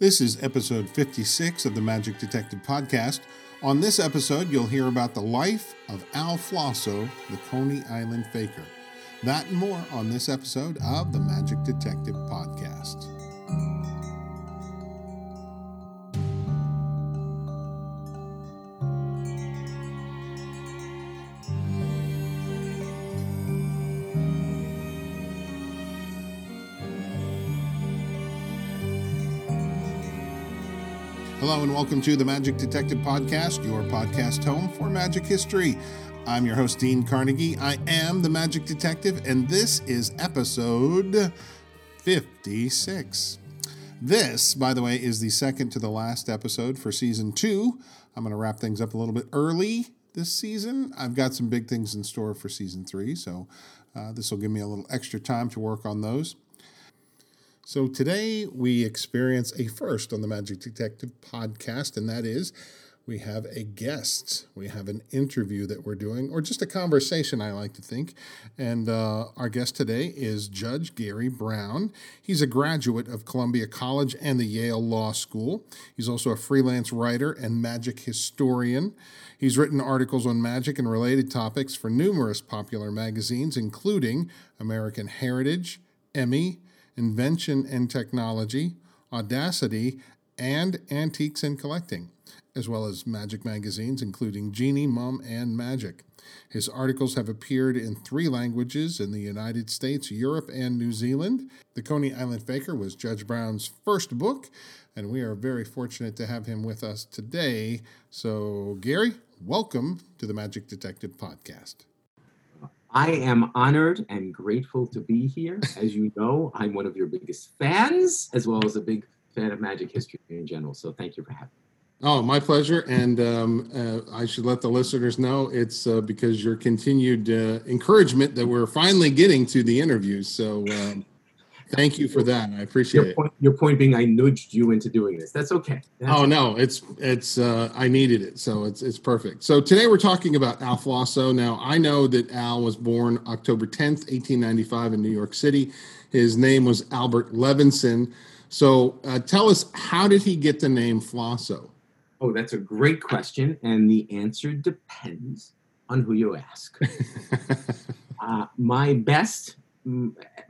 This is episode 56 of the Magic Detective Podcast. On this episode, you'll hear about the life of Al Flosso, the Coney Island Fakir. That and more on this episode of the Magic Detective Podcast. Hello and welcome to the Magic Detective Podcast, your podcast home for magic history. I'm your host, Dean Carnegie. I am the Magic Detective, and this is episode 56. This, by the way, is the second to the last episode for season two. I'm going to wrap things up a little bit early this season. I've got some big things in store for season three, so uh, this will give me a little extra time to work on those. So today we experience a first on the Magic Detective podcast, and that is we have a guest. We have an interview that we're doing, or just a conversation, I like to think. And uh, our guest today is Judge Gary Brown. He's a graduate of Columbia College and the Yale Law School. He's also a freelance writer and magic historian. He's written articles on magic and related topics for numerous popular magazines, including American Heritage, Emmy, Invention and Technology, Audacity, and Antiques and Collecting, as well as magic magazines including Genii, Mum, and Magic. His articles have appeared in three languages in the United States, Europe, and New Zealand. The Coney Island Fakir was Judge Brown's first book, and we are very fortunate to have him with us today. So, Gary, welcome to the Magic Detective Podcast. I am honored and grateful to be here. As you know, I'm one of your biggest fans, as well as a big fan of magic history in general. So thank you for having me. Oh, my pleasure. And um, uh, I should let the listeners know it's uh, because your continued uh, encouragement that we're finally getting to the interviews. So um, Thank you for that. I appreciate your point, it. Your point being, I nudged you into doing this. That's okay. That's oh okay. no, it's it's uh, I needed it, so it's it's perfect. So today we're talking about Al Flosso. Now I know that Al was born October tenth, eighteen ninety five, in New York City. His name was Albert Levinson. So uh, tell us, how did he get the name Flosso? Oh, that's a great question, and the answer depends on who you ask. uh, my best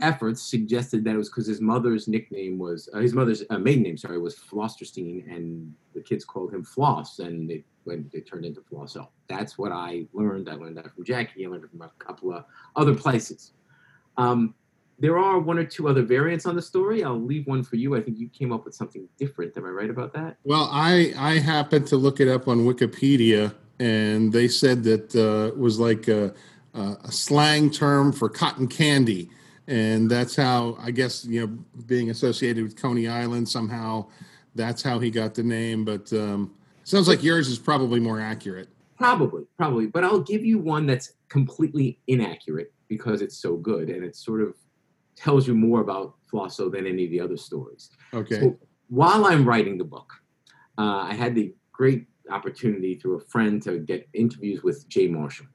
efforts suggested that it was because his mother's nickname was uh, his mother's uh, maiden name, sorry, was Flosterstein, and the kids called him Floss, and it when it turned into Flosso. That's what I learned. I learned that from Jackie. I learned it from a couple of other places. Um, there are one or two other variants on the story. I'll leave one for you. I think you came up with something different. Am I right about that? Well, I I happened to look it up on Wikipedia, and they said that uh, it was like a, a slang term for cotton candy and that's how I guess you know being associated with Coney Island somehow that's how he got the name. But um, sounds like yours is probably more accurate. Probably, probably. But I'll give you one that's completely inaccurate because it's so good and it sort of tells you more about Flosso than any of the other stories. Okay. So while I'm writing the book, uh, I had the great opportunity through a friend to get interviews with Jay Marshall.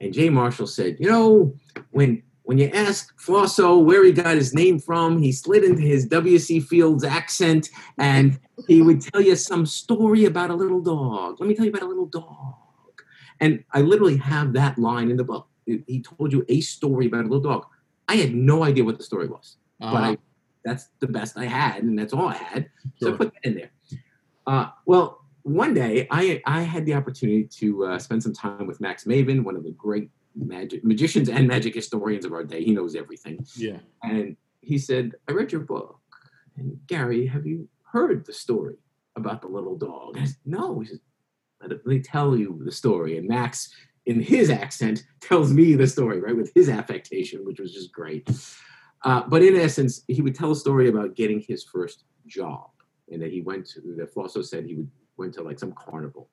And Jay Marshall said, you know, when when you ask Flosso where he got his name from, he slid into his W.C. Fields accent and he would tell you some story about a little dog. Let me tell you about a little dog. And I literally have that line in the book. He told you a story about a little dog. I had no idea what the story was, uh-huh. but I, that's the best I had, and that's all I had. Sure. So I put that in there. Uh, well, one day I, I had the opportunity to uh, spend some time with Max Maven, one of the great magic magicians and magic historians of our day. He knows everything. Yeah. And he said, I read your book. And Gary, have you heard the story about the little dog? I said, no. He said, let me tell you the story. And Max, in his accent, tells me the story, right, with his affectation, which was just great. Uh, but in essence, he would tell a story about getting his first job, and that he went to. That Flosso said he would went to like some carnival,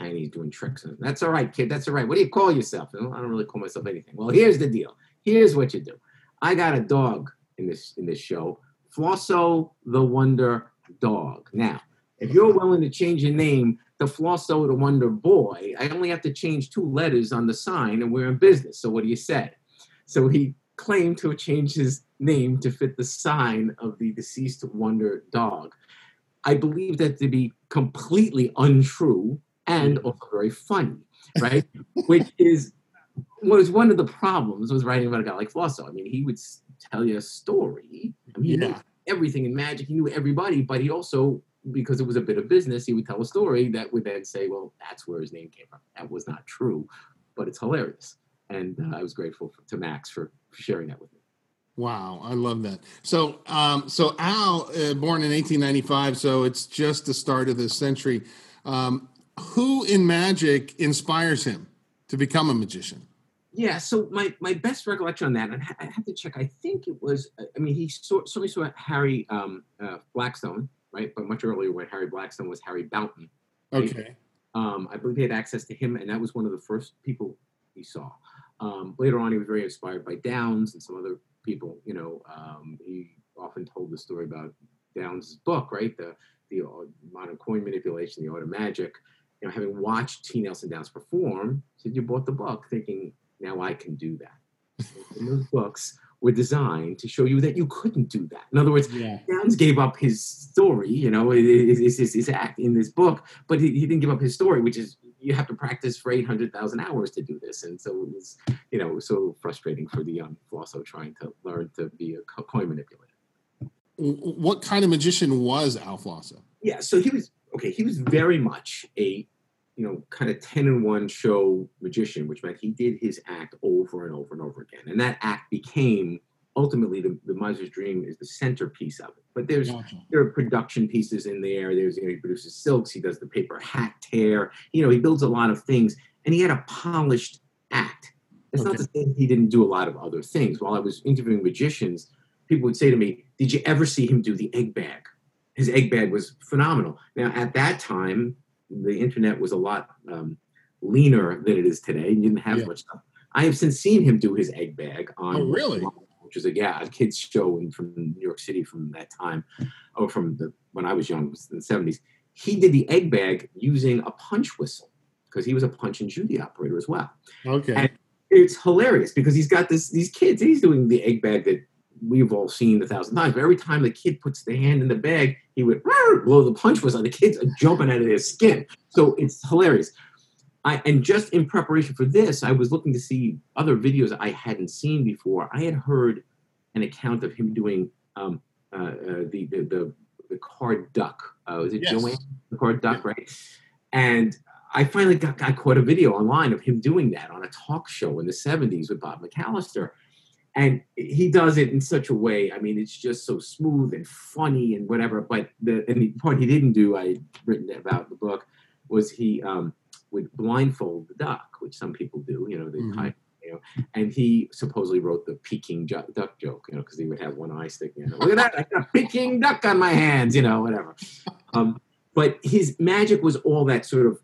and he's doing tricks. And that's all right, kid. That's all right. What do you call yourself? I don't really call myself anything. Well, here's the deal. Here's what you do. I got a dog in this in this show, Flosso the Wonder Dog. Now, if you're willing to change your name to Flosso the Wonder Boy, I only have to change two letters on the sign, and we're in business. So what do you say? So he claimed to change his name to fit the sign of the deceased Wonder Dog. I believe that to be completely untrue and Mm-hmm. also very funny, right? Which is was one of the problems was writing about a guy like Flosso. I mean, he would tell you a story. I mean, he knew Yeah. everything in magic. He knew everybody, but he also, because it was a bit of business, he would tell a story that would then say, "Well, that's where his name came from." That was not true, but it's hilarious, and uh, I was grateful for, to Max for sharing that with me. Wow, I love that. So, um, so Al, uh, born in 1895, so it's just the start of this century. Um, who in magic inspires him to become a magician? Yeah, so my, my best recollection on that, and I have to check. I think it was. I mean, he saw, certainly saw Harry um, uh, Blackstone, right? But much earlier, when Harry Blackstone was Harry Bouton. Okay. Um, I believe he had access to him, and that was one of the first people he saw. Um, later on, he was very inspired by Downs and some other people. You know, um, he often told the story about Downs' book, right? The the uh, modern coin manipulation, the art of magic. You know, having watched T. Nelson Downs perform, said you bought the book thinking, now I can do that. and those books were designed to show you that you couldn't do that. In other words, Yeah. Downs gave up his story, you know, his, his, his, his act in this book, but he, he didn't give up his story, which is you have to practice for 800,000 hours to do this. And so it was, you know, so frustrating for the young Flosso trying to learn to be a coin manipulator. What kind of magician was Al Flosso? Yeah, so he was, okay, he was very much a, you know, kind of 10 in one show magician, which meant he did his act over and over and over again. And that act became ultimately the, the Miser's Dream is the centerpiece of it. But there's there are production pieces in there. There's, you know, he produces silks, he does the paper hat tear, you know, he builds a lot of things, and he had a polished act. It's not to say he didn't do a lot of other things. While I was interviewing magicians, people would say to me, Did you ever see him do the egg bag? His egg bag was phenomenal. Now, at that time, the internet was a lot um, leaner than it is today. You didn't have Yeah. much stuff. I have since seen him do his egg bag on Oh, really? Which is a yeah a kids show in, from New York City from that time, or from the when I was young, it was in the seventies. He did the egg bag using a punch whistle because he was a punch and Judy operator as well. Okay. And- It's hilarious because he's got this these kids. He's doing the egg bag that we've all seen a thousand times. But every time the kid puts the hand in the bag, he would blow the punch whistle. and The kids are jumping out of their skin. So it's hilarious. I, and just in preparation for this, I was looking to see other videos I hadn't seen before. I had heard an account of him doing um, uh, uh, the, the the the card duck. Uh, was it Yes. Joanne? The card duck, right? And I finally got I caught a video online of him doing that on a talk show in the '70s with Bob McAllister, and he does it in such a way. I mean, it's just so smooth and funny and whatever. But the and the part he didn't do, I written about in the book, was he um, would blindfold the duck, which some people do. You know, they Mhm. tie, you know, and he supposedly wrote the Peking ju- duck joke. You know, because he would have one eye sticking. out. Look at that! I got a Peking duck on my hands. You know, whatever. Um, but his magic was all that sort of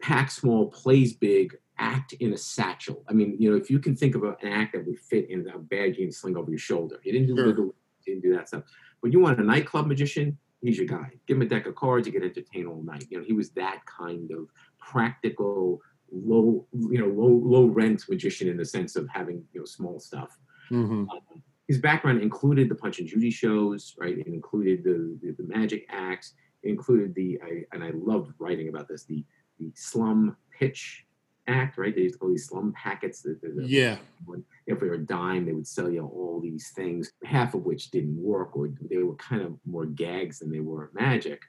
pack small, plays big, act in a satchel. I mean, you know, if you can think of an act that would fit in a bag you can sling over your shoulder, he didn't do Sure. he didn't do that stuff. But you want a nightclub magician, he's your guy. Give him a deck of cards, you get entertained all night. You know, he was that kind of practical, low, you know, low low rent magician in the sense of having you know small stuff. Mhm. Um, his background included the Punch and Judy shows, right? It included the the, the magic acts. It included the I, and I loved writing about this the the slum pitch act, right? They used to call these slum packets. The, the, the- Yeah. when- if they were a dime, they would sell you all these things, half of which didn't work, or they were kind of more gags than they were magic.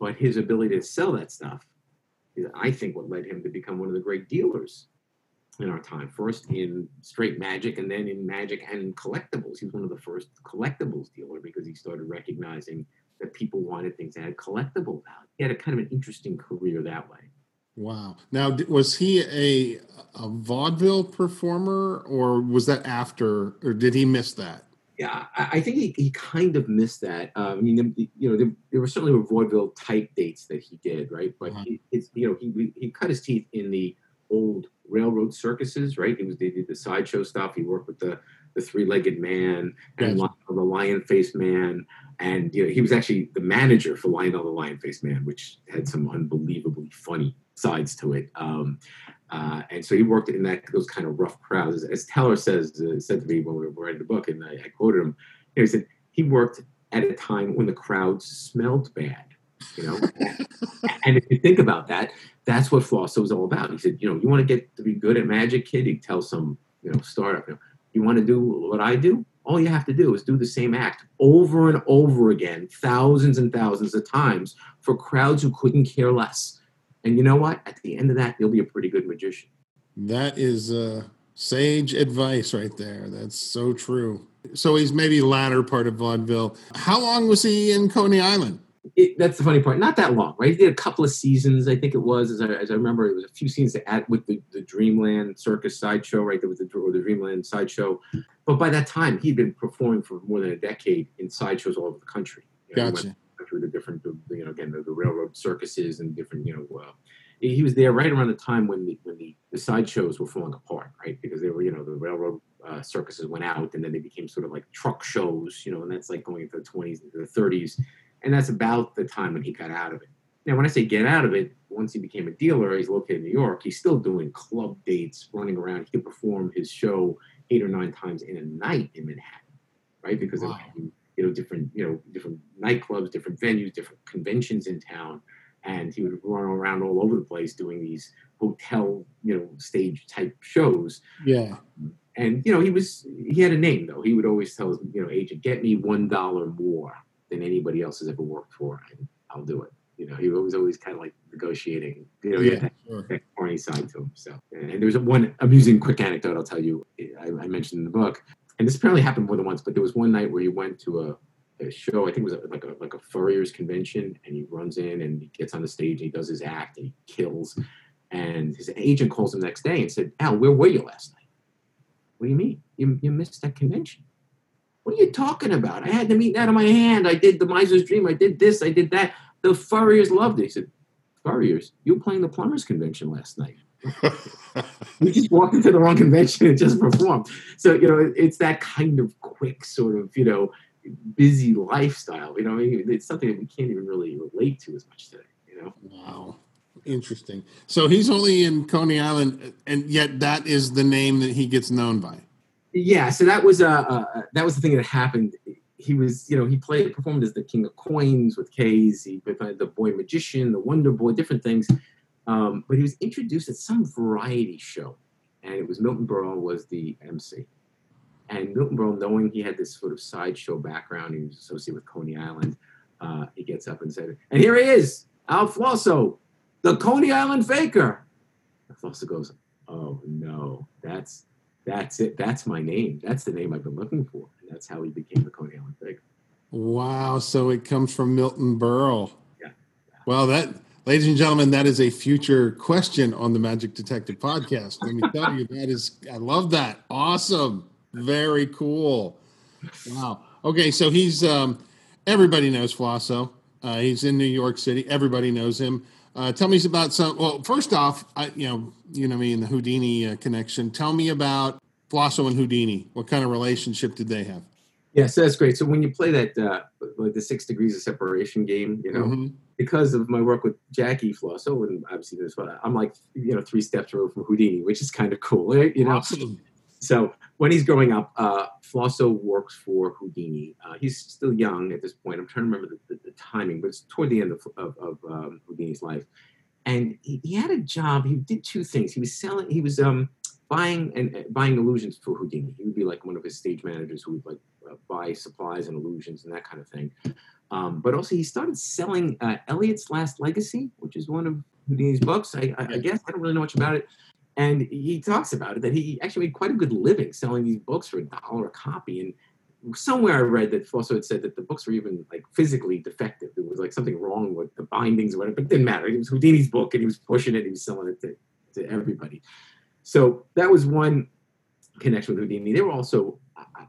But his ability to sell that stuff I think, what led him to become one of the great dealers in our time. First in straight magic, and then in magic and collectibles. He was one of the first collectibles dealer because he started recognizing that people wanted things that had collectible value. He had a kind of an interesting career that way. Wow. Now, was he a a vaudeville performer, or was that after, or did he miss that? Yeah, I, I think he, he kind of missed that. Um, I mean, the- you know, there, there were certainly were vaudeville type dates that he did, right? But Uh-huh. he, it's, you know, he he cut his teeth in the old railroad circuses, right? He was they did the sideshow stuff. He worked with the the three legged man and Yes. The lion faced man, and you know, he was actually the manager for Lionel the lion faced man, which had some unbelievably funny sides to it. Um, uh, and so he worked in that those kind of rough crowds. As, as Teller says, uh, said to me when we were writing the book, and I, I quoted him, he said he worked at a time when the crowds smelled bad. You know, and if you think about that, that's what Flosso was all about. He said, you know, you want to get to be good at magic, kid. He'd tell some, you know, startup, you, know, you want to do what I do? All you have to do is do the same act over and over again, thousands and thousands of times for crowds who couldn't care less. And you know what? At the end of that, you'll be a pretty good magician. That is uh, sage advice right there. That's so true. So he's maybe latter part of vaudeville. How long was he in Coney Island? It, that's the funny part. Not that long, right? He did a couple of seasons, I think it was, as I, as I remember, it was a few seasons at with the, the Dreamland Circus sideshow, right? There was the, or the Dreamland sideshow. But by that time, he'd been performing for more than a decade in sideshows all over the country. You know, gotcha. Through the different, you know, again, the, the railroad circuses and different, you know, uh, he was there right around the time when the when the, the sideshows were falling apart, right? Because they were, you know, the railroad uh, circuses went out, and then they became sort of like truck shows, you know, and that's like going into the twenties, into the thirties, and that's about the time when he got out of it. Now, when I say get out of it, once he became a dealer, he's located in New York. He's still doing club dates, running around. He can perform his show eight or nine times in a night in Manhattan, right? Because wow. You know different you know different nightclubs, different venues, different conventions in town and he would run around all over the place doing these hotel, you know, stage type shows. Yeah. And you know, he was he had a name though. He would always tell his, you know, agent, get me one dollar more than anybody else has ever worked for, and I'll do it. You know, he was always kind of like negotiating. You know, yeah, that, sure. that corny side to him. So, and, and there was one amusing quick anecdote I'll tell you. I, I mentioned in the book, and this apparently happened more than once. But there was one night where he went to a a show. I think it was like a like a furriers convention, and he runs in and he gets on the stage and he does his act and he kills. And his agent calls him the next day and said, "Al, where were you last night?" What do you mean? You you missed that convention? What are you talking about? I had the meat out of my hand. I did the miser's dream. I did this. I did that. The furriers loved it. He said, "Furriers, you were playing the plumbers convention last night." we just walked into the wrong convention and just performed. So, you know, it's that kind of quick sort of, you know, busy lifestyle. You know, I mean, it's something that we can't even really relate to as much today. You know. Wow. Interesting. So he's only in Coney Island, and yet that is the name that he gets known by. Yeah. So that was uh, uh that was the thing that happened. He was, you know, he played performed as the King of Coins with K's. He played the Boy Magician, the Wonder Boy, different things. Um, but he was introduced at some variety show, and it was Milton Berle was the MC. And Milton Berle, knowing he had this sort of sideshow background, he was associated with Coney Island, uh, he gets up and said, and here he is, Al Flosso, the Coney Island Fakir. And Flosso goes, oh no, that's that's it. That's my name. That's the name I've been looking for. And that's how he became the Coney Island Fakir. Wow. So it comes from Milton Berle. Yeah. Well, that, ladies and gentlemen, that is a future question on the Magic Detective podcast. Let me tell you, that is, I love that. Awesome. Very cool. Wow. Okay, so he's um, everybody knows Flosso. Uh, he's in New York City. Everybody knows him. Uh, tell me about some. Well, first off, I, you know, you know me and the Houdini uh, connection. Tell me about Flosso and Houdini. What kind of relationship did they have? Yeah, so that's great. So when you play that, uh, like the six degrees of separation game, you know, mm-hmm. Because of my work with Jackie Flosso, and obviously this one, I'm like, you know, three steps removed from Houdini, which is kind of cool. You know. Awesome. So when he's growing up, uh, Flosso works for Houdini. Uh, he's still young at this point. I'm trying to remember the, the, the timing, but it's toward the end of, of, of um, Houdini's life. And he, he, had a job. He did two things. He was selling. He was um, buying and uh, buying illusions for Houdini. He would be like one of his stage managers who would like uh, buy supplies and illusions and that kind of thing. Um, but also, he started selling uh, Elliott's Last Legacy, which is one of Houdini's books. I, I, I guess I don't really know much about it and he talks about it that he actually made quite a good living selling these books for a dollar a copy. And somewhere I read that Flosso had said that the books were even like physically defective. There was like something wrong with the bindings or whatever, but it didn't matter. It was Houdini's book and he was pushing it, he was selling it to, to everybody. So that was one connection with Houdini. They were also,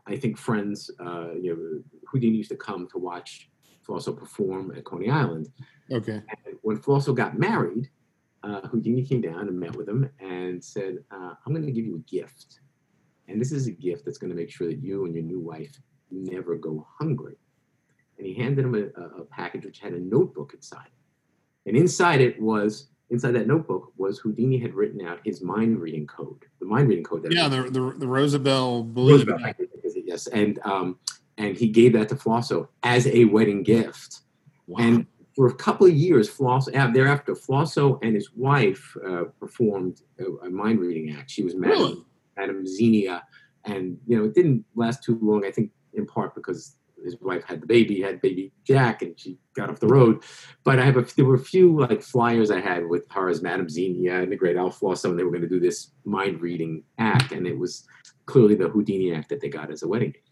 I think, friends. Uh, you know, Houdini used to come to watch Flosso perform at Coney Island. Okay. And when Flosso got married, uh, Houdini came down and met with him and said, uh, I'm going to give you a gift. And this is a gift that's going to make sure that you and your new wife never go hungry. And he handed him a, a package which had a notebook inside. And inside it was, inside that notebook was Houdini had written out his mind reading code, the mind reading code. That yeah, the, the, the belief. Rosabelle, yes. And, um, and he gave that to Flosso as a wedding gift. Wow. And for a couple of years, Flosso, thereafter, Flosso and his wife uh, performed a, a, mind reading act. She was Madame, Really? Madame Xenia. And, you know, it didn't last too long, I think, in part because his wife had the baby, had baby Jack, and she got off the road. But I have a, there were a few like flyers I had with her as Madame Xenia and the Great Al Flosso, and they were going to do this mind reading act, and it was clearly the Houdini act that they got as a wedding gift.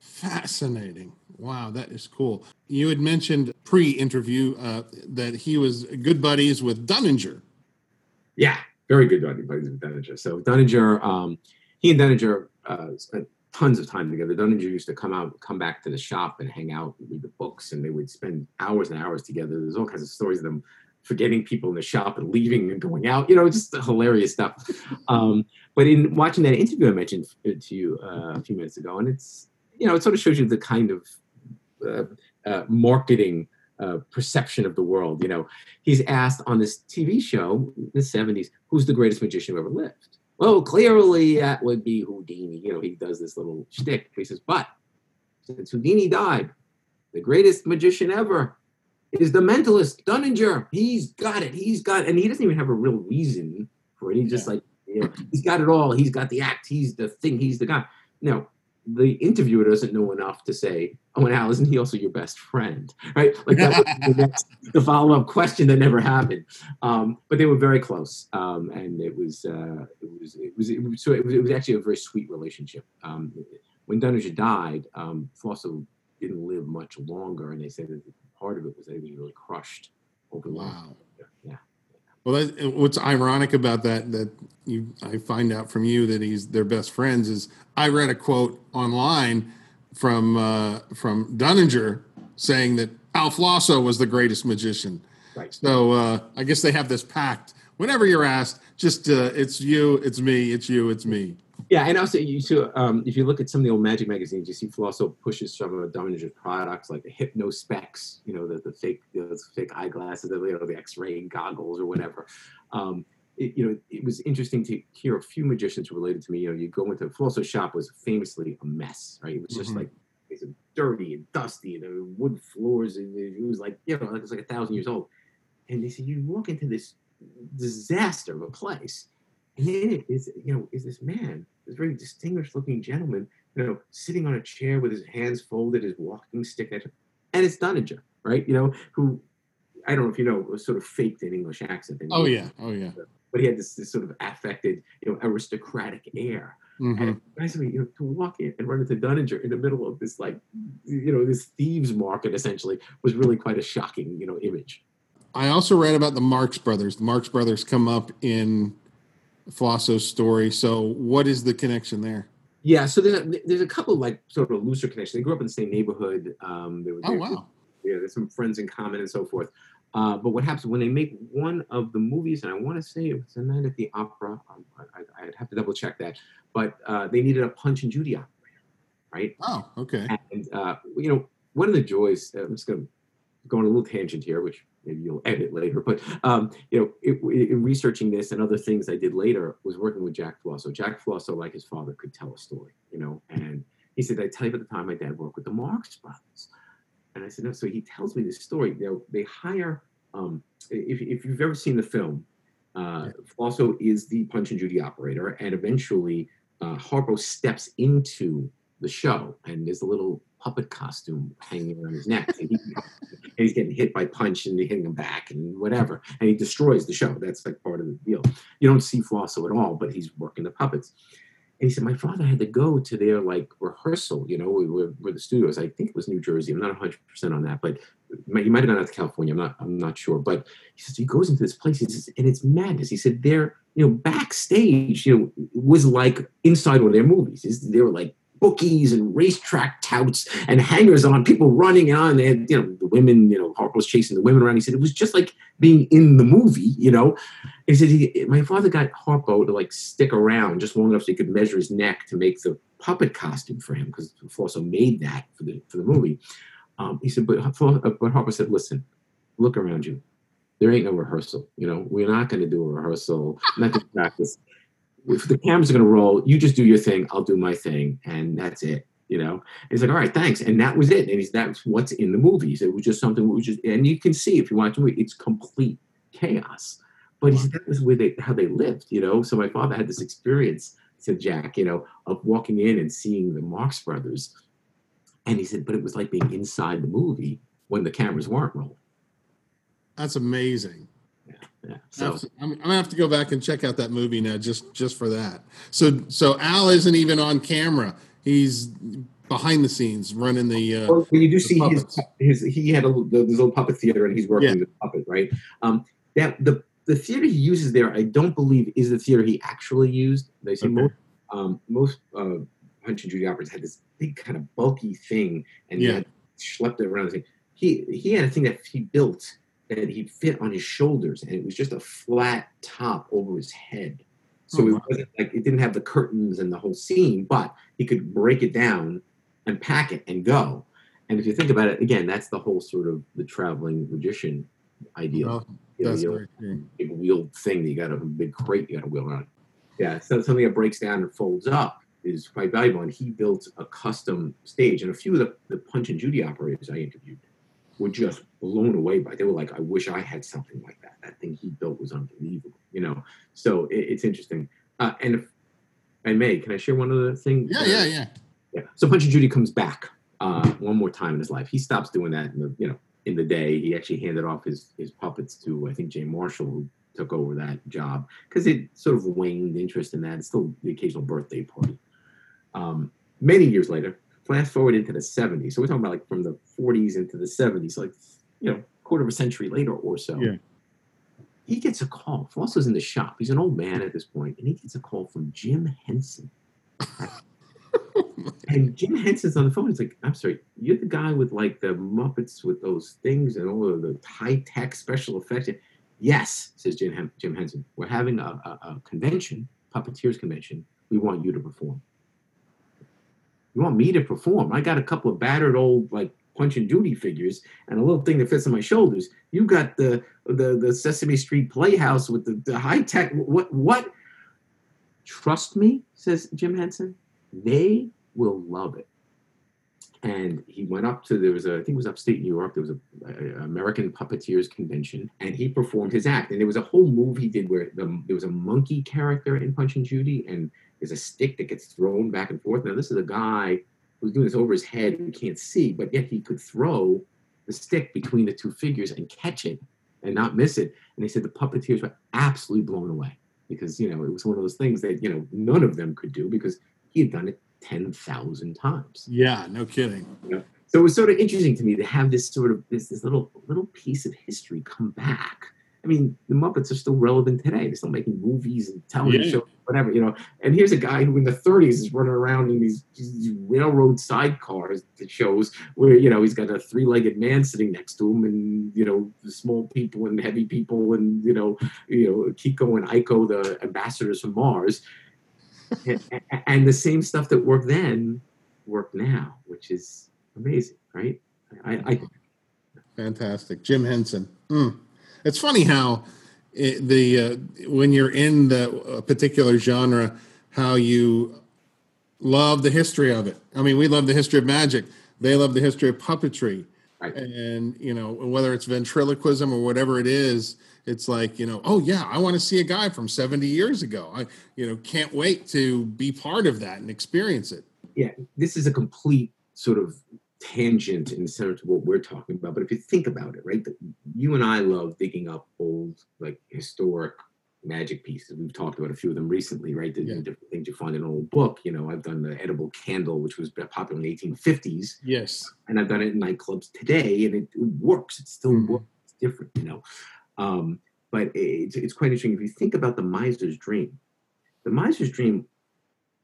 Fascinating. Wow, that is cool. You had mentioned pre-interview uh, that he was good buddies with Dunninger. Yeah, very good buddies with Dunninger. So Dunninger, um, he and Dunninger uh, spent tons of time together. Dunninger used to come out, come back to the shop and hang out and read the books, and they would spend hours and hours together. There's all kinds of stories of them forgetting people in the shop and leaving and going out. You know, just hilarious stuff. Um, but in watching that interview I mentioned to you uh, a few minutes ago, and it's you know, it sort of shows you the kind of uh, uh, marketing uh, perception of the world. You know, he's asked on this TV show in the 70s, who's the greatest magician who ever lived? Well, clearly that would be Houdini. You know, he does this little shtick. He says, but since Houdini died, the greatest magician ever is the mentalist, Dunninger. He's got it. He's got it. And he doesn't even have a real reason for it. He's just yeah. like, you know, he's got it all. He's got the act. He's the thing. He's the guy. No, the interviewer doesn't know enough to say, "Oh, and Al, isn't he also your best friend?" Right? Like that was the, next, the follow-up question that never happened. Um, but they were very close, um, and it was, uh, it was it was it was so it was, actually a very sweet relationship. Um, when Dunninger died, um, Flosso didn't live much longer, and they said that part of it was that he was really crushed over wow. Well, that, what's ironic about that that you I find out from you that he's their best friends is I read a quote online from uh, from Dunninger saying that Al Flosso was the greatest magician. Right. So uh, I guess they have this pact. Whenever you're asked, just uh, it's you, it's me, it's you, it's me. Yeah, and also you so um, if you look at some of the old magic magazines, you see Flosso pushes some of Dunninger's products like the Hypno Specs, you know, the, the fake those fake eyeglasses, the, you know, the X-ray goggles or whatever. Um, it, you know, it was interesting to hear a few magicians related to me. You know, you go into Flosso's shop was famously a mess, right? It was just mm-hmm. like it's dirty and dusty, and there were wood floors, and it was like you know, it was like a thousand years old. And they said you walk into this disaster of a place, and in it is you know is this man this very distinguished looking gentleman, you know, sitting on a chair with his hands folded, his walking stick, and it's Dunninger, right? You know, who I don't know if you know, was sort of faked an English accent. Oh yeah, oh yeah. But he had this, this sort of affected, you know, aristocratic air. Mm-hmm. And basically, you know, to walk in and run into Dunninger in the middle of this, like, you know, this thieves market essentially was really quite a shocking, you know, image. I also read about the Marx Brothers. The Marx Brothers come up in Flosso's story. So, what is the connection there? Yeah, so there's a, there's a couple like sort of looser connections. They grew up in the same neighborhood. Um, they were, oh wow! Yeah, there's some friends in common and so forth. Uh, but what happens when they make one of the movies, and I want to say it was a night at the opera. Um, I, would have to double check that, but uh, they needed a Punch and Judy operator, right? Oh, okay. And uh, you know, one of the joys. I'm just going to go on a little tangent here, which maybe you'll edit later. But um, you know, it, in researching this and other things I did later, was working with Jack Flosso. Jack Flosso, like his father, could tell a story. You know, and he said, "I tell you, about the time, my dad worked with the Marx Brothers." And I said, "No." So he tells me this story. Know, they hire. Um, if, if you've ever seen the film, uh, Flosso is the Punch and Judy operator, and eventually uh, Harpo steps into the show, and there's a little puppet costume hanging around his neck. And, he, and, he's getting hit by punch and hitting him back and whatever. And he destroys the show. That's like part of the deal. You don't see Flosso at all, but he's working the puppets. And he said, my father had to go to their like rehearsal, you know, where, where the studios, I think it was New Jersey. I'm not 100% on that, but he might have gone out to California. I'm not, I'm not sure. But he says, he goes into this place says, and it's madness. He said, they're, you know, backstage, you know, was like inside one of their movies. They were like bookies and racetrack touts and hangers on, people running on. They had, you know, the women, you know, Harpo was chasing the women around. He said it was just like being in the movie, you know. He said he, my father got Harpo to like stick around just long enough so he could measure his neck to make the puppet costume for him because Flosso made that for the for the movie. Um, he said, but, but Harpo said, listen, look around you. There ain't no rehearsal. You know, we're not going to do a rehearsal, not to practice if the cameras are going to roll, you just do your thing, I'll do my thing, and that's it. you know. And he's like, all right, thanks. And that was it. And he's that's what's in the movies. It was just something was just and you can see if you watch the movie, it's complete chaos. But he said that was where they how they lived, you know. So my father had this experience, said Jack, you know, of walking in and seeing the Marx Brothers. And he said, but it was like being inside the movie when the cameras weren't rolling. That's amazing. Yeah. So So I'm, I'm gonna have to go back and check out that movie now, just just for that. So so Al isn't even on camera; he's behind the scenes running the. Uh, Well, you do see his, puppets. his, he had a little, this little puppet theater and he's working Yeah. with puppet, right? Um, that the the theater he uses there, I don't believe is the theater he actually used. They say Okay. most um, most uh, Punch and Judy operas had this big kind of bulky thing, and Yeah. he had schlepped it around. The thing. He he had a thing that he built that he'd fit on his shoulders, and it was just a flat top over his head. So Oh, it wasn't like it didn't have the curtains and the whole scene, but he could break it down and pack it and go. And if you think about it, again, that's the whole sort of the traveling magician ideal. well, you know, that's you know, very big wheeled thing that you got a big crate you got to wheel around. Yeah, so something that breaks down and folds up is quite valuable. And he built a custom stage, and a few of the, the Punch and Judy operators I interviewed were just blown away by. it. They were like, "I wish I had something like that. That thing he built was unbelievable." You know, so it, it's interesting. Uh, and if I may, can I share one other thing? Yeah, yeah, yeah. Yeah. So Punch and Judy comes back uh, one more time in his life. He stops doing that in the you know in the day. He actually handed off his his puppets to I think Jay Marshall, who took over that job because it sort of waned interest in that. It's still the occasional birthday party. Um, many years later, fast forward into the 70s. So we're talking about like from the 40s into the 70s, like you know, quarter of a century later or so. Yeah. He gets a call. Flosso's in the shop. He's an old man at this point, and he gets a call from Jim Henson. And Jim Henson's on the phone. He's like, I'm sorry, you're the guy with like the Muppets with those things and all of the high tech special effects. Yes, says Jim, Jim Henson. We're having a, a, a convention, puppeteers convention. We want you to perform. You want me to perform? I got a couple of battered old like Punch and Judy figures and a little thing that fits on my shoulders. You got the the, the Sesame Street Playhouse with the, the high tech. What what? Trust me, says Jim Henson. They will love it. And he went up to there was a I think it was upstate New York. There was a, a American Puppeteers convention, and he performed his act. And there was a whole movie he did where the, there was a monkey character in Punch and Judy, and there's a stick that gets thrown back and forth. Now this is a guy who's doing this over his head who can't see, but yet he could throw the stick between the two figures and catch it and not miss it. And they said the puppeteers were absolutely blown away because you know it was one of those things that you know none of them could do because he had done it ten thousand times. Yeah, no kidding. So it was sort of interesting to me to have this sort of this this little little piece of history come back. I mean, the Muppets are still relevant today. They're still making movies and television Yeah. shows, whatever, you know. And here's a guy who in the 30s is running around in these, these railroad sidecars that shows where, you know, he's got a three-legged man sitting next to him and, you know, the small people and heavy people and, you know, you know, Kiko and Aiko, the ambassadors from Mars. and, and the same stuff that worked then work now, which is amazing, right? I, I Fantastic, Jim Henson. Mm. It's funny how it, the uh, when you're in the a particular genre, how you love the history of it. I mean, we love the history of magic. They love the history of puppetry, Right. and you know whether it's ventriloquism or whatever it is. It's like you know, oh yeah, I want to see a guy from 70 years ago. I you know can't wait to be part of that and experience it. yeah, this is a complete sort of tangent in terms of what we're talking about. But if you think about it, right, you and I love digging up old, like historic magic pieces. We've talked about a few of them recently, right? The, Yeah. different things you find in an old book. You know, I've done the edible candle, which was popular in the 1850s, Yes. and I've done it in nightclubs today, and it, works. It still Mhm. works. It's different, you know. Um, but it's, it's quite interesting if you think about the miser's dream. The miser's dream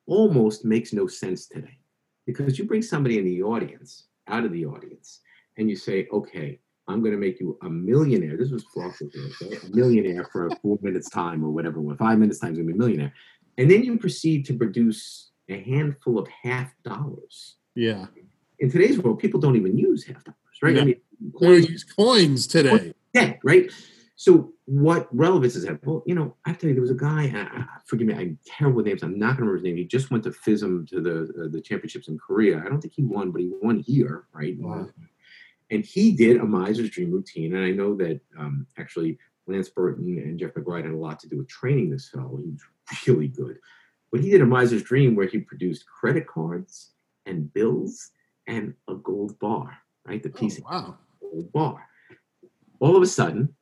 almost makes no sense today because you bring somebody in the audience, out of the audience, and you say, "Okay, I'm going to make you a millionaire." This was Flosso, right? a millionaire for four minutes time or whatever. When five minutes time is going to be a millionaire, and then you proceed to produce a handful of half dollars. Yeah. In today's world, people don't even use half dollars, right? No. I mean, We use coins today. yeah, right. So what relevance is that? Well, you know, I have to tell you, there was a guy. Uh, forgive me, I'm terrible with names. I'm not going to remember his name. He just went to FISM to the uh, the championships in Korea. I don't think he won, but he won here, right? Wow. And he did a miser's dream routine. And I know that um, actually Lance Burton and Jeff McBride had a lot to do with training this fellow. He was really good. But he did a miser's dream where he produced credit cards and bills and a gold bar, right? The piece oh, wow. of gold bar. All of a sudden,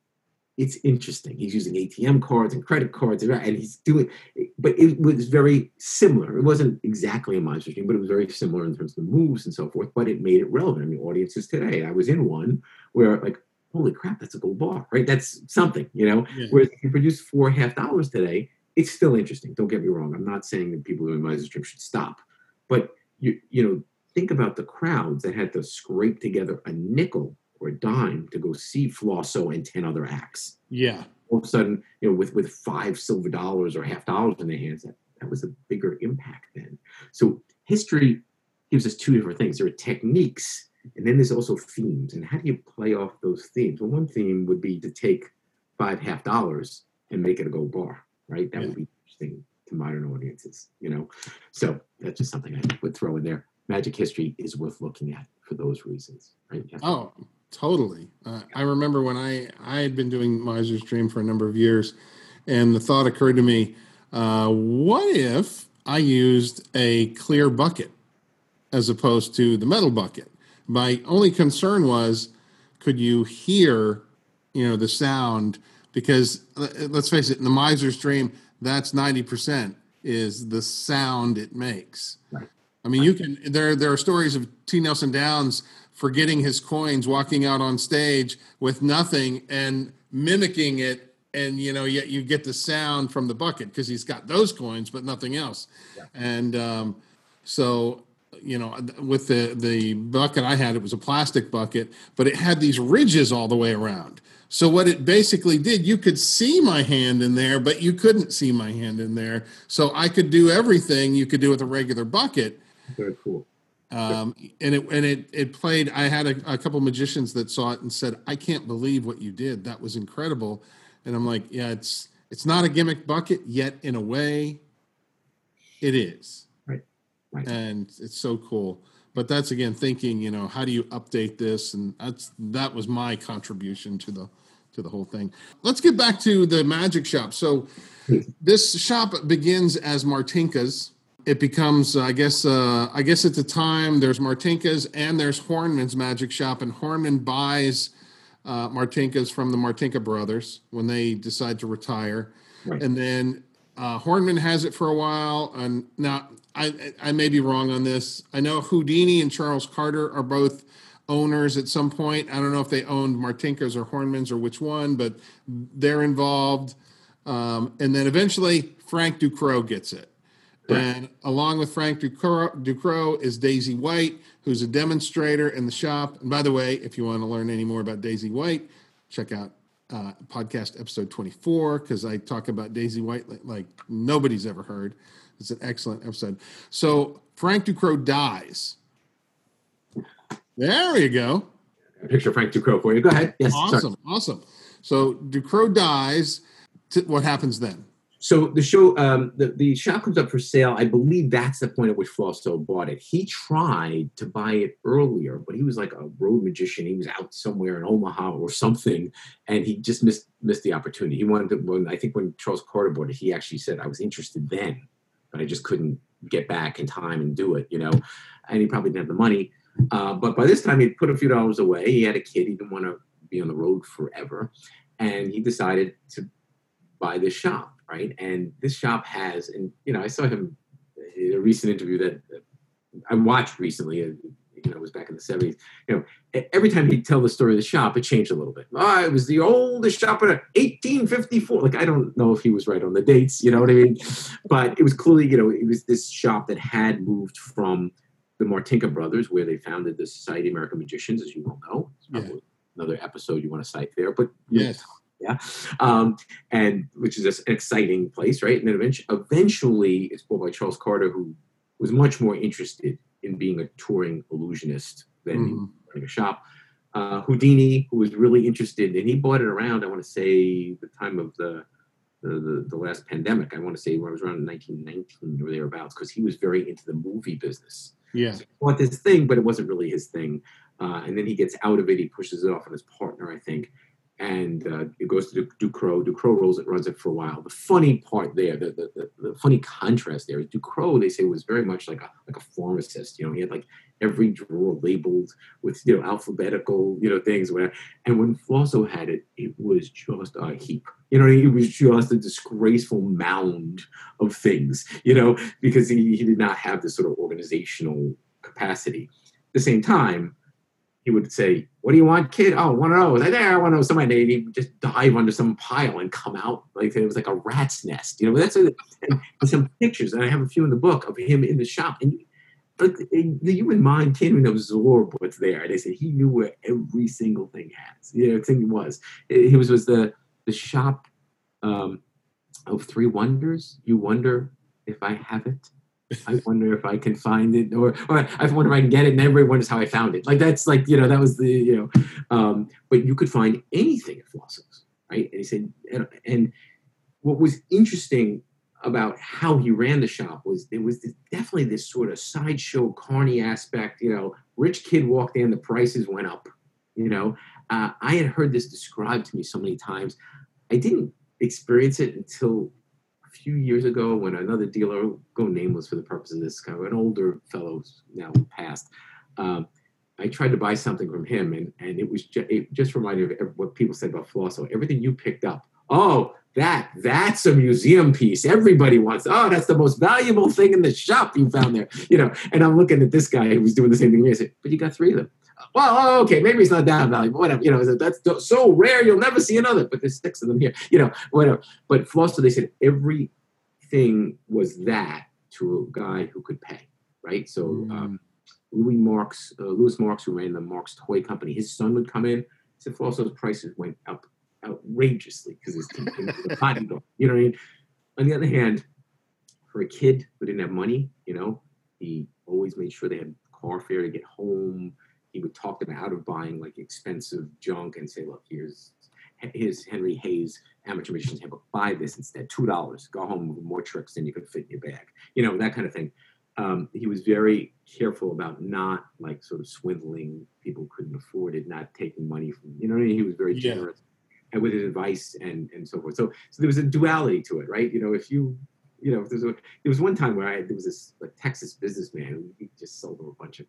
it's interesting. He's using ATM cards and credit cards, and he's doing, but it was very similar. It wasn't exactly a monster game, but it was very similar in terms of the moves and so forth. But it made it relevant. I mean, audiences today. I was in one where, like, holy crap, that's a gold bar, right? That's something, you know. Yeah. Whereas if you produce four half dollars today, it's still interesting. Don't get me wrong. I'm not saying that people doing Miser's Dream should stop, but you, you know, think about the crowds that had to scrape together a nickel or a dime to go see Flosso and 10 other acts. Yeah. All of a sudden, you know, with, with five silver dollars or half dollars in their hands, that, that was a bigger impact then. So history gives us two different things. There are techniques, and then there's also themes. And how do you play off those themes? Well, one theme would be to take five half dollars and make it a gold bar, right? That yeah. would be interesting to modern audiences, you know? So that's just something I would throw in there. Magic history is worth looking at for those reasons, right? Oh, Totally. Uh, I remember when I, I had been doing Miser's Dream for a number of years, and the thought occurred to me uh, what if I used a clear bucket as opposed to the metal bucket? My only concern was could you hear you know the sound because let's face it in the miser's dream that's 90% is the sound it makes right. i mean you can there there are stories of t nelson downs forgetting his coins, walking out on stage with nothing and mimicking it. And you know, yet you get the sound from the bucket because he's got those coins, but nothing else. Yeah. And um, so, you know, with the the bucket I had, it was a plastic bucket, but it had these ridges all the way around. So what it basically did, you could see my hand in there, but you couldn't see my hand in there. So I could do everything you could do with a regular bucket. Very cool. Um, and it and it it played. I had a, a couple magicians that saw it and said, "I can't believe what you did. That was incredible." And I'm like, "Yeah, it's it's not a gimmick bucket yet. In a way, it is. Right. Right. And it's so cool. But that's again thinking. You know, how do you update this? And that's that was my contribution to the to the whole thing. Let's get back to the magic shop. So this shop begins as Martinka's it becomes i guess uh, i guess at the time there's martinka's and there's hornman's magic shop and hornman buys uh, martinka's from the martinka brothers when they decide to retire. Right. and then uh, hornman has it for a while and now I, I may be wrong on this. I know houdini and charles carter are both owners at some point. I don't know if they owned martinka's or hornman's or which one but they're involved. Um, and then eventually frank ducrot gets it and along with Frank Ducrot is Daisy White, who's a demonstrator in the shop. And by the way, if you want to learn any more about Daisy White, check out uh, podcast episode 24 because I talk about Daisy White like, like, nobody's ever heard. It's an excellent episode. So Frank Ducrot dies. There you go. Picture Frank Ducrot for you. Go ahead. Yes. Awesome. Sorry. Awesome. So Ducrot dies. What happens then? So the show, um, the, the shop comes up for sale. I believe that's the point at which Flosso bought it. He tried to buy it earlier, but he was like a road magician. He was out somewhere in Omaha or something, and he just missed missed the opportunity. He wanted to. When I think when Charles Carter bought it, he actually said, "I was interested then, but I just couldn't get back in time and do it." You know, and he probably didn't have the money. Uh, but by this time, he'd put a few dollars away. He had a kid. He didn't want to be on the road forever, and he decided to buy this shop right? And this shop has, and you know, I saw him in a recent interview that I watched recently. Uh, you know, it was back in the seventies. You know, every time he'd tell the story of the shop, it changed a little bit. Oh, it was the oldest shop in 1854. Like I don't know if he was right on the dates. You know what I mean? But it was clearly, you know, it was this shop that had moved from the Martinka brothers, where they founded the Society of American Magicians, as you well know. Yeah. Another episode you want to cite there, but yes yeah, um, and which is an exciting place, right? And then eventually, eventually it's bought by Charles Carter, who was much more interested in being a touring illusionist than mm-hmm. running a shop. uh, Houdini, who was really interested, and he bought it around. I want to say the time of the the, the, the last pandemic. I want to say when I was around 1919 or thereabouts, because he was very into the movie business. Yeah. So he bought this thing, but it wasn't really his thing. Uh, and then he gets out of it. He pushes it off on his partner, I think. And uh, it goes to Ducrot. Ducrot rolls it, runs it for a while. The funny part there, the, the, the, the funny contrast there is Ducrot, they say, was very much like a like a pharmacist. You know, he had like every drawer labeled with you know alphabetical you know things whatever. And when Flosso had it, it was just a heap. You know, it was just a disgraceful mound of things. You know, because he, he did not have this sort of organizational capacity. At the same time, he would say, "What do you want, kid? Oh, one of those. Like, there, one of those." Somebody, and he'd just dive under some pile and come out like it was like a rat's nest. You know, but that's a, some pictures, and I have a few in the book of him in the shop, and like the human mind can't even absorb what's there. They say he knew where every single thing has. You know, thing was. He was was the the shop um, of three wonders. You wonder if I have it. I wonder if I can find it, or or I wonder if I can get it, and everybody wonders how I found it. Like that's like you know that was the you know, um, but you could find anything at Flosso's, right? And he said, and, and what was interesting about how he ran the shop was there was this, definitely this sort of sideshow carny aspect. You know, rich kid walked in, the prices went up. You know, uh, I had heard this described to me so many times. I didn't experience it until few years ago when another dealer, go nameless for the purpose of this, kind of an older fellow now passed. Um, I tried to buy something from him, and and it was just, it just reminded me of what people said about Flosso. Everything you picked up, oh, that that's a museum piece. Everybody wants. Oh, that's the most valuable thing in the shop you found there. You know. And I'm looking at this guy who was doing the same thing. I said, but you got three of them. Well, oh, okay, maybe it's not that valuable. Whatever. You know, that's so rare you'll never see another. But there's six of them here. You know, whatever. But Flosso, they said everything was that to a guy who could pay. Right. So. Mm. Um, Louis Marks, uh, Louis Marks, who ran the Marks Toy Company, his son would come in. Said Flosso's prices went up outrageously because his kid came to the potty door. You know what I mean? On the other hand, for a kid who didn't have money, you know, he always made sure they had car fare to get home. He would talk them out of buying like expensive junk and say, "Look, here's here's Henry Hay's amateur magician's handbook. Buy this instead. Two dollars. Go home with more tricks than you could fit in your bag. You know that kind of thing." um, he was very careful about not like sort of swindling people who couldn't afford it, not taking money from you know what I mean. He was very Yeah. generous and with his advice and and so forth. So so there was a duality to it, right? You know, if you you know, if there's a, there was one time where I there was this like Texas businessman who he just sold him a bunch of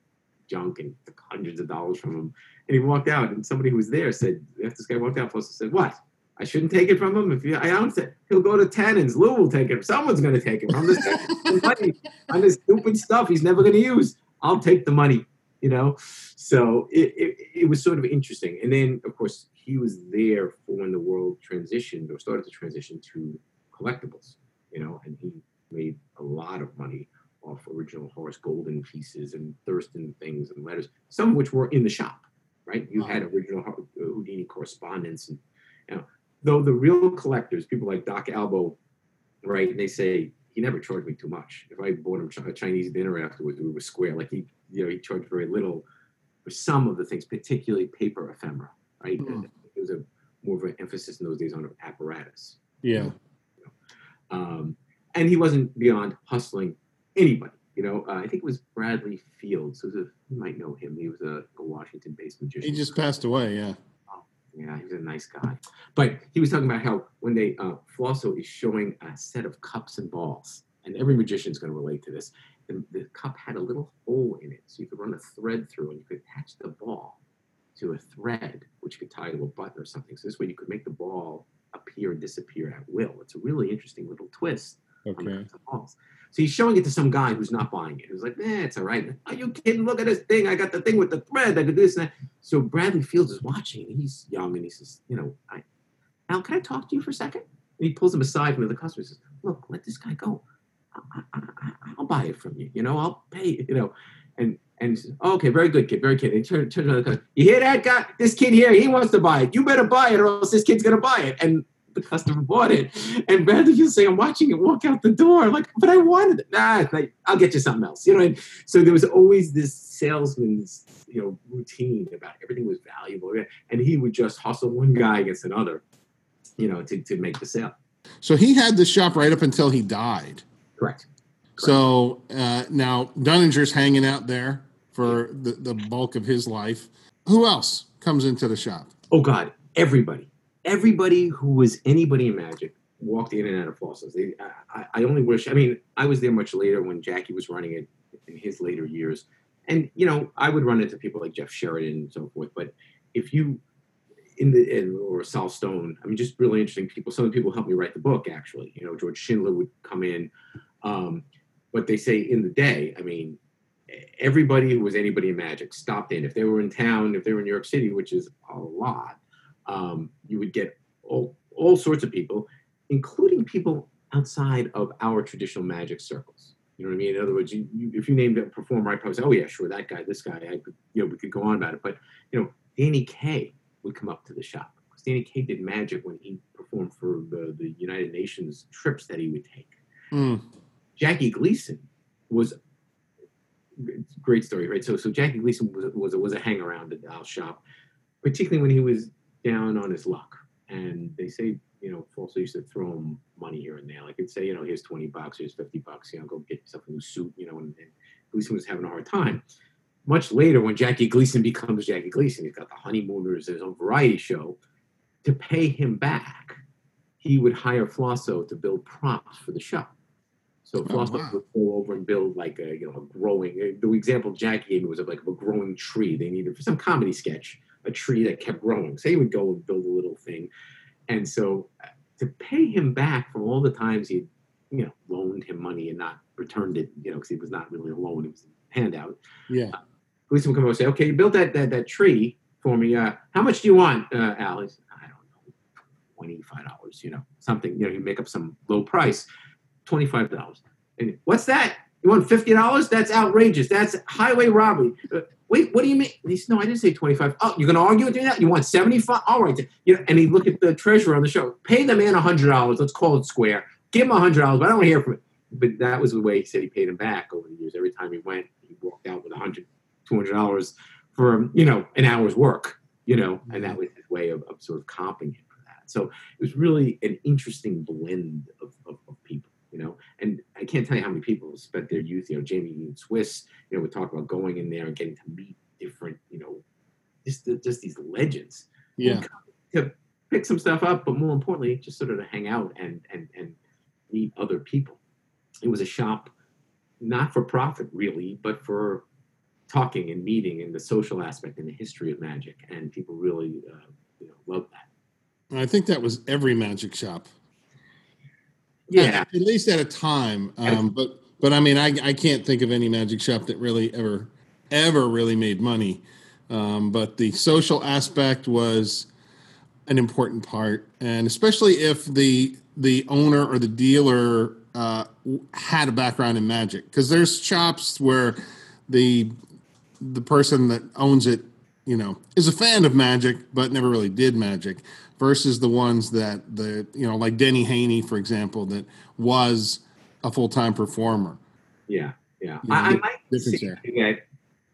junk and took hundreds of dollars from him, and he walked out, and somebody who was there said, after this guy walked out, Foster said, "What? I shouldn't take it from him. If you, I ounce it, he'll go to Tannen's. Lou will take it. Someone's going to take it from this money on this stupid stuff he's never going to use. I'll take the money, you know. So it, it, it was sort of interesting. And then, of course, he was there for when the world transitioned or started to transition to collectibles, you know, and he made a lot of money off original Horace Goldin pieces and Thurston things and letters, some of which were in the shop, right? You had original Houdini correspondence and you know, though the real collectors, people like Doc Albo, right? They say he never charged me too much. If I bought him a Chinese dinner afterwards, we were square. Like he, you know, he charged very little for some of the things, particularly paper ephemera, right? There was a more of an emphasis in those days on apparatus. Yeah. Um, and he wasn't beyond hustling anybody. You know, uh, I think it was Bradley Fields. Who's a, you might know him. He was a, a Washington-based magician. He just passed away. Yeah. Yeah, he was a nice guy. But he was talking about how when they uh, Flosso is showing a set of cups and balls, and every magician's going to relate to this. The, the cup had a little hole in it, so you could run a thread through, and you could attach the ball to a thread, which you could tie to a button or something. So this way, you could make the ball appear and disappear at will. It's a really interesting little twist on Okay. cups and balls. So he's showing it to some guy who's not buying it. Who's like, eh, it's all right. Are you kidding? Look at this thing. I got the thing with the thread. I did this and that. So Bradley Fields is watching, he's young, and he says, you know, I, Al, can I talk to you for a second? And he pulls him aside from the customer. and says, look, let this guy go. I, I, I, I'll buy it from you. You know, I'll pay. You know, and and he says, okay, very good, kid, very kid. And he turns turns around the customer. You hear that guy? This kid here, he wants to buy it. You better buy it, or else this kid's gonna buy it. And the customer bought it. And Bradley Field say, I'm watching it walk out the door. Like, but I wanted it. Nah, like, I'll get you something else. You know, and so there was always this salesman's, you know, routine about everything was valuable. And he would just hustle one guy against another, you know, to, to make the sale. So he had the shop right up until he died. Correct. Correct. So uh, now Dunninger's hanging out there for the, the bulk of his life. Who else comes into the shop? Oh God, everybody, everybody who was anybody in magic walked in and out of Flossos. They, I, I only wish. I mean, I was there much later when Jackie was running it in his later years, and you know, I would run into people like Jeff Sheridan and so forth. But if you in the in, or Sal Stone, I mean, just really interesting people. Some of the people helped me write the book. Actually, you know, George Schindler would come in. Um, but they say in the day, I mean, everybody who was anybody in magic stopped in. If they were in town, if they were in New York City, which is a lot, um, you would get all, all sorts of people, including people outside of our traditional magic circles. You know what I mean? In other words, you, you, if you named a performer, I'd probably say, "Oh yeah, sure, that guy, this guy." I could, you know, we could go on about it. But you know, Danny Kaye would come up to the shop because Danny Kaye did magic when he performed for the, the United Nations trips that he would take. Mm. Jackie Gleason was great story, right? So, so Jackie Gleason was was a, was a hang around at Al's shop, particularly when he was down on his luck. And they say, you know, also used to throw him money here and there. Like he'd say, you know, here's twenty bucks, here's fifty bucks, you know, go get yourself a new suit, you know. And, and Gleason was having a hard time. Much later, when Jackie Gleason becomes Jackie Gleason, he's got the Honeymooners, his own variety show. To pay him back, he would hire Flosso to build props for the show. So oh, Flosso wow. would go over and build like a you know a growing. The example Jack gave me was of like a growing tree. They needed for some comedy sketch a tree that kept growing. So he would go and build a little thing, and so uh, to pay him back for all the times he you know loaned him money and not returned it, you know, because he was not really a loan; it was a handout. Yeah. Uh, police would come over and say, "Okay, you built that that that tree for me. Uh, how much do you want, uh, Alice?" I don't know, twenty five dollars. You know, something. You know, you make up some low price $25. And what's that? You want $50? That's outrageous. That's highway robbery. Wait, what do you mean? he said, no, I didn't say 25. Oh, you're going to argue with me that? You want 75? All right. You know, and he looked at the treasurer on the show. Pay the man $100. Let's call it square. Give him $100, but I don't want to hear from him. But that was the way he said he paid him back over the years. Every time he went, he walked out with $100, $200 for, you know, an hour's work, you know, and that mm-hmm. was his way of, of sort of comping him for that. So it was really an interesting blend of, of, you know. And I can't tell you how many people spent their youth, you know, Jamy Ian Swiss, you know, would talk about going in there and getting to meet different, you know, just just these legends. Yeah. To pick some stuff up, but more importantly, just sort of to hang out and and and meet other people. It was a shop, not for profit really, but for talking and meeting and the social aspect and the history of magic, and people really, uh, you know, loved that. I think that was every magic shop yeah, at, least at a time. Um, but but I mean, I I can't think of any magic shop that really ever ever really made money. Um, but the social aspect was an important part, and especially if the the owner or the dealer uh, had a background in magic, because there's shops where the the person that owns it, you know, is a fan of magic but never really did magic versus the ones that the you know like Denny Haney, for example, that was a full time performer. Yeah, yeah. You know, I, I might say that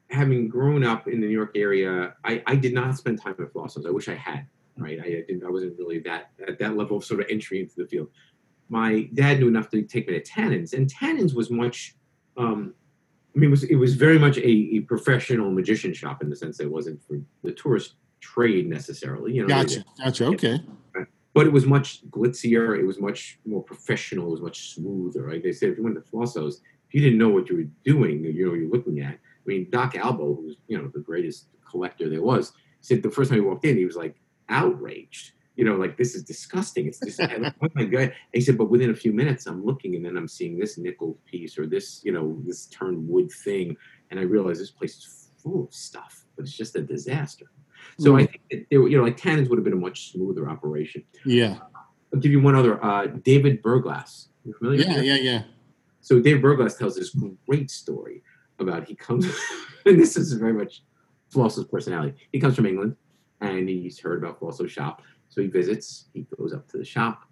having grown up in the New York area, I, I did not spend time at Flossos. I wish I had. Right, I didn't. I wasn't really that at that level of sort of entry into the field. My dad knew enough to take me to Tannen's, and Tannen's was much. Um, I mean, it was it was very much a, a professional magician shop in the sense that it wasn't for the tourist trade necessarily. You know, gotcha, gotcha. Okay. But it was much glitzier. It was much more professional. It was much smoother. Right? They said if you went to Flossos, if you didn't know what you were doing, you know, you're looking at. I mean, Doc Albo, who's you know the greatest collector there was, said the first time he walked in, he was like outraged. You know, like this is disgusting. It's just oh my god. And he said, but within a few minutes, I'm looking and then I'm seeing this nickel piece or this, you know, this turned wood thing, and I realize this place is full of stuff, but it's just a disaster. So mm. I think that you know, like Tannen's would have been a much smoother operation. Yeah. I'll give you one other. Uh, David Berglass. You familiar? Yeah, yeah, yeah. So David Berglass tells this great story about he comes, and this is very much Flosso's personality. He comes from England, and he's heard about Flosso shop, So he visits, he goes up to the shop,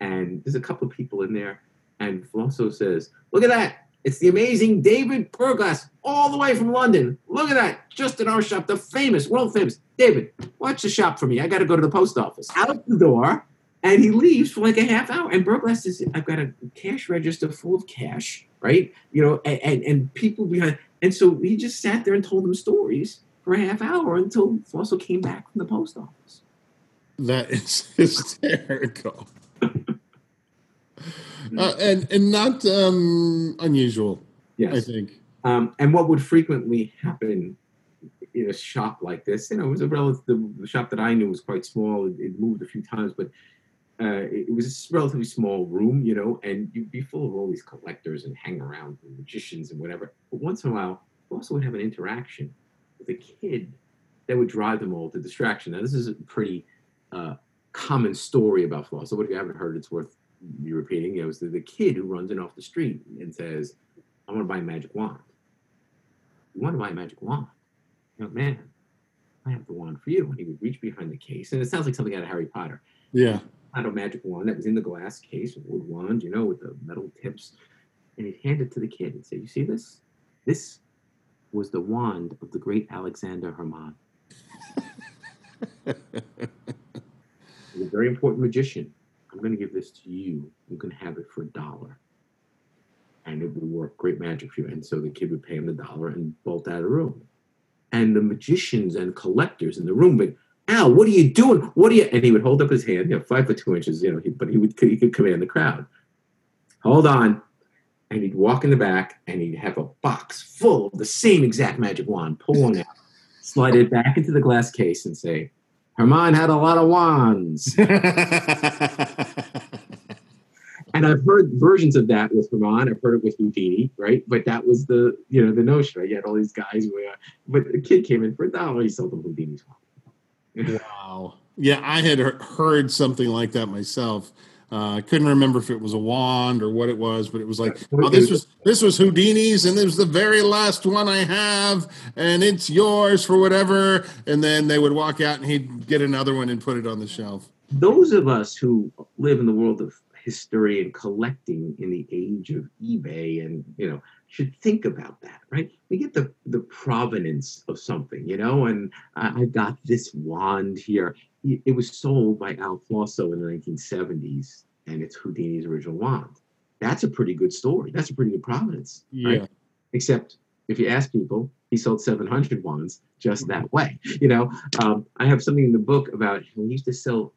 and there's a couple of people in there. And Flosso says, Look at that. It's the amazing David Berglass, all the way from London. Look at that. Just in our shop, the famous, world famous. David, watch the shop for me. I got to go to the post office. Out the door, and he leaves for like a half hour. And Purglass is, I've got a cash register full of cash, right? You know, and, and, and people behind. And so he just sat there and told them stories for a half hour until Flosso came back from the post office. That is hysterical. Uh, and and not um, unusual. Yes, I think. Um, and what would frequently happen in a shop like this, you know, it was a relative. The shop that I knew was quite small. It, it moved a few times, but uh, it, it, was a relatively small room, you know, and you'd be full of all these collectors and hang around and magicians and whatever. But once in a while, you also would have an interaction with a kid that would drive them all to distraction. Now, this is a pretty uh, common story about Flosso. But if you haven't heard, it's worth you repeating. It was the, the kid who runs in off the street and says, I want to buy a magic wand. You want to buy a magic wand? You know, man, I have the wand for you. And he would reach behind the case. And it sounds like something out of Harry Potter. Yeah. Had a magic wand that was in the glass case, a wood wand, you know, with the metal tips. And he'd hand it to the kid and say, You see this? This was the wand of the great Alexander Herrmann. He's a very important magician. I'm going to give this to you. You can have it for a dollar. And it will work great magic for you. And so the kid would pay him the dollar and bolt out of the room. And the magicians and collectors in the room would, Al, what are you doing? What are you? And he would hold up his hand, you know, five foot two inches, you know, he, but he would he could command the crowd. Hold on. And he'd walk in the back and he'd have a box full of the same exact magic wand, pull one out, slide it back into the glass case and say, Herrmann had a lot of wands. and I've heard versions of that with Herrmann. I've heard it with Houdini, right? But that was the you know the notion, right? You had all these guys. Where, uh, but the kid came in for a dollar. Oh, he sold them Houdini's wand. wow. Yeah, I had heard something like that myself. Uh, I couldn't remember if it was a wand or what it was, but it was like, oh, this was this was Houdini's, and it was the very last one I have, and it's yours for whatever. And then they would walk out, and he'd get another one and put it on the shelf. Those of us who live in the world of history and collecting in the age of eBay, and you know, should think about that, right? We get the the provenance of something, you know, and I, I got this wand here it was sold by Al Flosso in the 1970s, and it's Houdini's original wand. That's a pretty good story. That's a pretty good provenance. Yeah. Right? Except if you ask people, he sold 700 wands just that way. You know, um, I have something in the book about he used to sell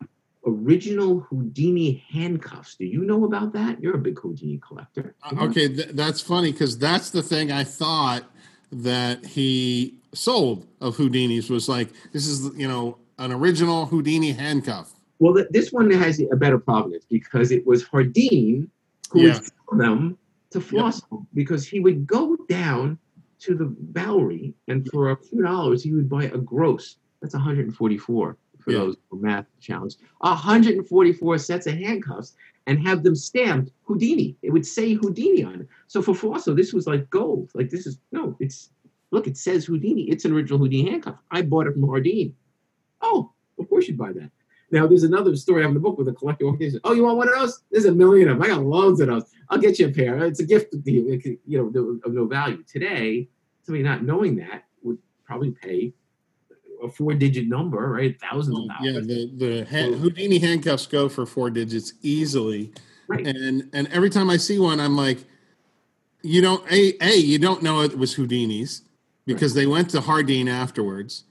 original Houdini handcuffs. Do you know about that? You're a big Houdini collector. Uh, okay, th- that's funny because that's the thing I thought that he sold of Houdini's was like this is you know an original Houdini handcuff. Well, this one has a better provenance because it was Hardeen who yeah. would them to Flosso yep. because he would go down to the Bowery and for a few dollars he would buy a gross. That's 144 for yeah. those math challenge. 144 sets of handcuffs and have them stamped Houdini. It would say Houdini on it. So for Flosso, this was like gold. Like this is no, it's look, it says Houdini. It's an original Houdini handcuff. I bought it from Hardeen. Oh, of course you'd buy that. Now, there's another story I have in the book with a collector organization. Oh, you want one of those? There's a million of them. I got loads of those. I'll get you a pair. It's a gift to you, you know, of no value. Today, somebody not knowing that would probably pay a four-digit number, right? Thousands of mm, dollars. Yeah, the the hand, Houdini handcuffs go for four digits easily. Right. And and every time I see one, I'm like, you don't a a you don't know it was Houdini's because right. they went to Hardeen afterwards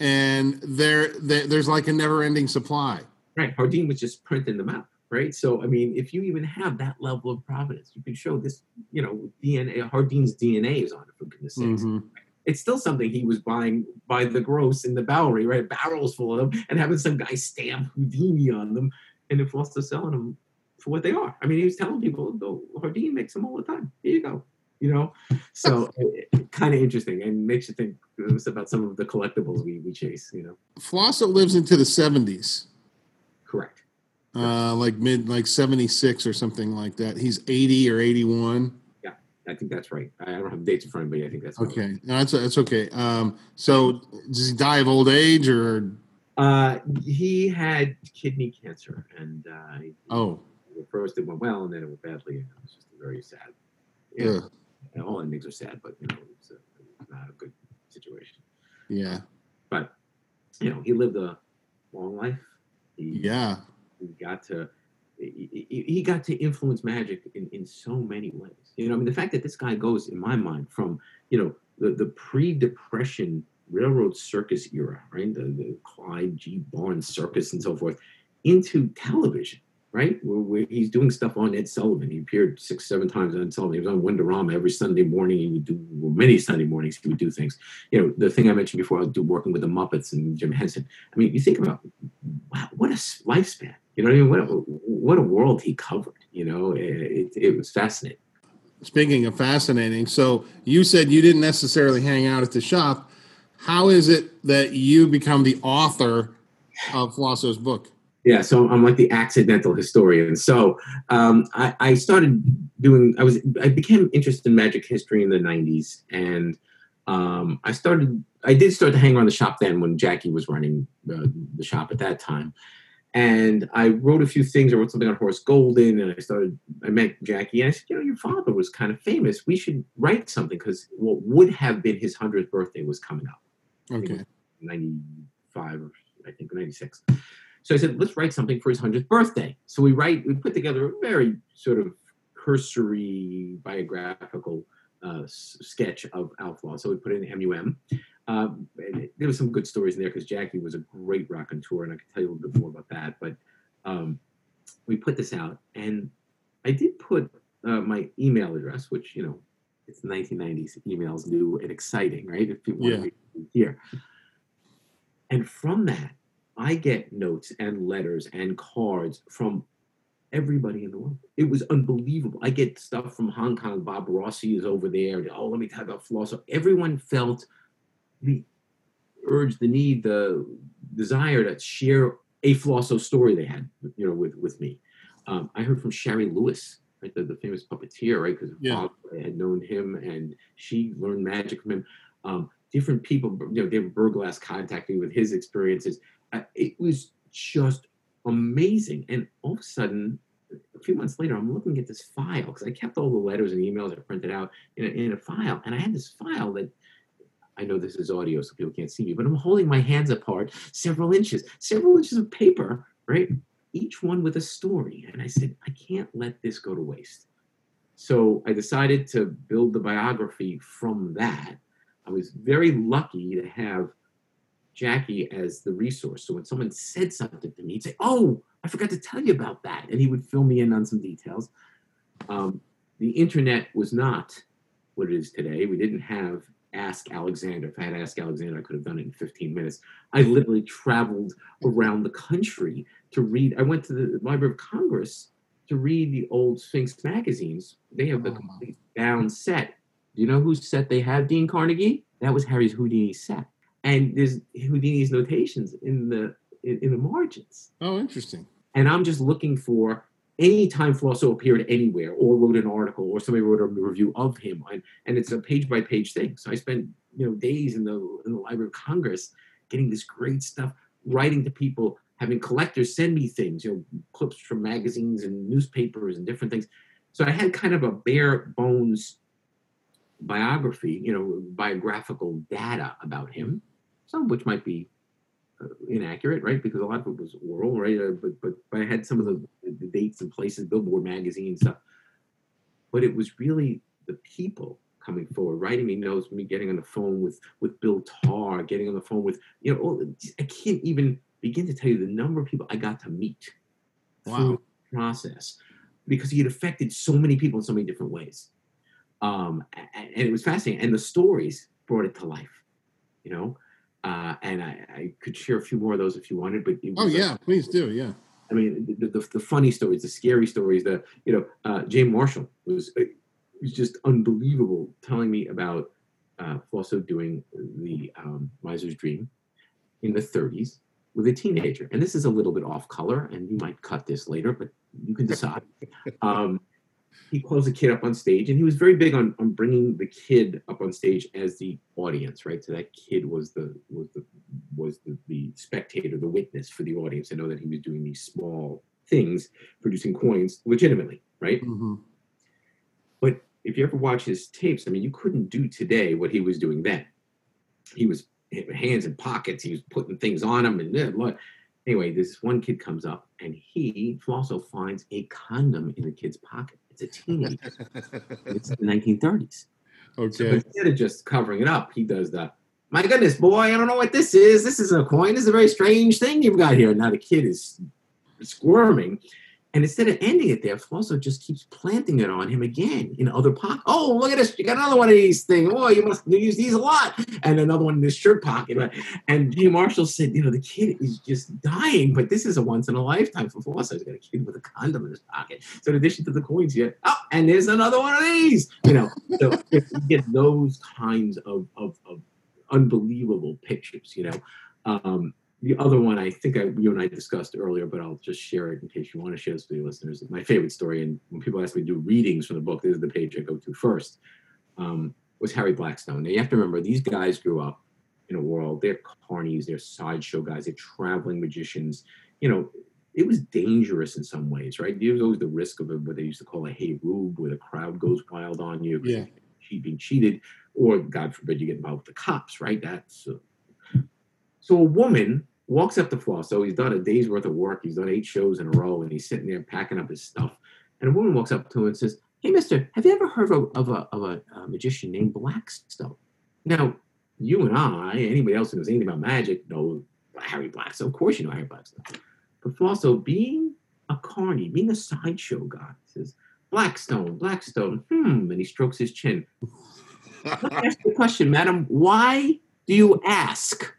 and there, there there's like a never-ending supply. Right, Hardeen was just printing them out. Right, so I mean, if you even have that level of providence, you can show this. You know, DNA. Hardeen's DNA is on it for goodness sakes. Mm-hmm. It's still something he was buying by the gross in the Bowery, right? Barrels full of them, and having some guy stamp Houdini on them, and if also selling them for what they are. I mean, he was telling people, "Oh, Hardeen makes them all the time. Here you go." You know, so kind of interesting and makes you think about some of the collectibles we, we chase, you know. Flosso lives into the 70s. Correct. Uh, like mid, like 76 or something like that. He's 80 or 81. Yeah, I think that's right. I don't have dates in front of me. I think that's okay. Right. No, that's, that's okay. Um, so does he die of old age or? Uh, he had kidney cancer, and uh, Oh, at first it went well, and then it went badly, and it was just very sad. You know, and all endings are sad, but you know, it's, a, it's not a good situation. yeah, But you know, he lived a long life. He, yeah. he got to he, got to influence magic in, in so many ways. You know, I mean, the fact that this guy goes, in my mind, from you know the, the pre-depression railroad circus era, right, the, the Clyde G. Barnes circus and so forth, into television, right, he's doing stuff on Ed Sullivan. He appeared six, seven times on Ed Sullivan. He was on Wonderama every Sunday morning. He would do well, many Sunday mornings. He would do things. You know, the thing I mentioned before, I do working with the Muppets and Jim Henson. I mean, you think about wow, what a lifespan. You know what I mean? What a, what a world he covered. You know, it, it, it was fascinating. Speaking of fascinating, so you said you didn't necessarily hang out at the shop. How is it that you become the author of Flosso's book? Yeah, so I'm like the accidental historian. So um, I, I started doing. I was. I became interested in magic history in the '90s, and um, I started. I did start to hang around the shop then when Jackie was running uh, the shop at that time. And I wrote a few things. I wrote something on Horace Goldin, and I started. I met Jackie, and I said, "You know, your father was kind of famous. We should write something because what would have been his hundredth birthday was coming up." Okay. 95 or I think 96. So I said, let's write something for his 100th birthday. So we write, we put together a very sort of cursory biographical uh, s- sketch of Outlaw. So we put it in MUM. Um, it- there was some good stories in there because Jackie was a great raconteur, and I can tell you a little bit more about that. But um, we put this out, and I did put uh, my email address, which, you know, it's 1990s emails new and exciting, right? If people want Yeah. to read it here. And from that, I get notes and letters and cards from everybody in the world. It was unbelievable. I get stuff from Hong Kong. Bob Rossi is over there. Oh, let me you about Flosso. Everyone felt the urge, the need, the desire to share a Flosso story they had, you know, with with me. Um, I heard from Shari Lewis, right, the, the famous puppeteer, right, because Yeah. I had known him and she learned magic from him. Um, different people, you know, David Berglass contacted me with his experiences. It was just amazing. And all of a sudden, a few months later, I'm looking at this file because I kept all the letters and emails I printed out in a, in a file, and I had this file that I know this is audio, so people can't see me, but I'm holding my hands apart several inches, several inches of paper, right? Each one with a story. And I said, I can't let this go to waste. So I decided to build the biography from that. I was very lucky to have Jackie as the resource. So when someone said something to me, he'd say, Oh, I forgot to tell you about that. And he would fill me in on some details. Um, the internet was not what it is today. We didn't have Ask Alexander. If I had Ask Alexander, I could have done it in 15 minutes. I literally traveled around the country to read. I went to the Library of Congress to read the old Sphinx magazines. They have the Oh. complete bound set. Do you know whose set they have, Dean Carnegie? That was Harry's Houdini set. And there's Houdini's notations in the in, in the margins. Oh, interesting. And I'm just looking for any time Flosso appeared anywhere or wrote an article or somebody wrote a review of him. And, and it's a page by page thing. So I spent you know days in the in the Library of Congress getting this great stuff, writing to people, having collectors send me things, you know, clips from magazines and newspapers and different things. So I had kind of a bare bones biography, you know, biographical data about him, some of which might be uh, inaccurate, right? Because a lot of it was oral, right? Uh, but, but but I had some of the, the dates and places, Billboard magazine stuff. But it was really the people coming forward, writing me notes, me getting on the phone with with Bill Tarr, getting on the phone with you know, all, I can't even begin to tell you the number of people I got to meet Wow. through the process because he had affected so many people in so many different ways. Um, and it was fascinating, and the stories brought it to life, you know. Uh, and I, I could share a few more of those if you wanted, but it Oh, yeah. Please do. Yeah. I mean, the, the, the funny stories, the scary stories, the you know, uh, Jay Marshall was uh, was just unbelievable, telling me about uh, also doing the um, Miser's Dream in the 30s with a teenager, and this is a little bit off color, and you might cut this later, but you can decide. um, he calls the kid up on stage, and he was very big on, on bringing the kid up on stage as the audience, right? So that kid was the was the was the, the spectator, the witness for the audience to know that he was doing these small things, producing coins legitimately, right? Mhm. But if you ever watch his tapes, I mean, you couldn't do today what he was doing then. He was hands in pockets. He was putting things on him, and blah, blah. anyway, this one kid comes up, and he also finds a condom in the kid's pocket. It's a teenager. it's the 1930s. So okay. instead of just covering it up, he does the. My goodness, boy! I don't know what this is. This is a coin. This is a very strange thing you've got here. Now the kid is squirming, and instead of ending it there, Flosso just keeps planting it on him again in other pockets. Oh, look at this! You got another one of these things. Oh, you must use these a lot. And another one in his shirt pocket. And Jay Marshall said, you know, the kid is just dying, but this is a once in a lifetime for Flosso. He's got a kid with a condom in his pocket. So in addition to the coins, you oh, and there's another one of these. You know, so you get those kinds of of, of unbelievable pictures. You know. Um, the other one I think I, you and I discussed earlier, but I'll just share it in case you want to share this with your listeners. My favorite story, and when people ask me to do readings from the book, this is the page I go to first, um, was Harry Blackstone. Now you have to remember, these guys grew up in a world, they're carnies, they're sideshow guys, they're traveling magicians. You know, it was dangerous in some ways, right? There was always the risk of a, what they used to call a hey rube, where the crowd goes wild on you, Yeah. being cheated, or God forbid you get involved with the cops, right? That's uh, so a woman walks up to Flosso. He's done a day's worth of work. He's done eight shows in a row, and he's sitting there packing up his stuff. And a woman walks up to him and says, "Hey, Mister, have you ever heard of, of, a, of a, a magician named Blackstone?" Now, you and I, anybody else who knows anything about magic, know Harry Blackstone. Of course, you know Harry Blackstone. But Flosso, being a carny, being a sideshow guy, says, "Blackstone, Blackstone." Hmm, and he strokes his chin. Let me ask you a question, madam. Why do you ask?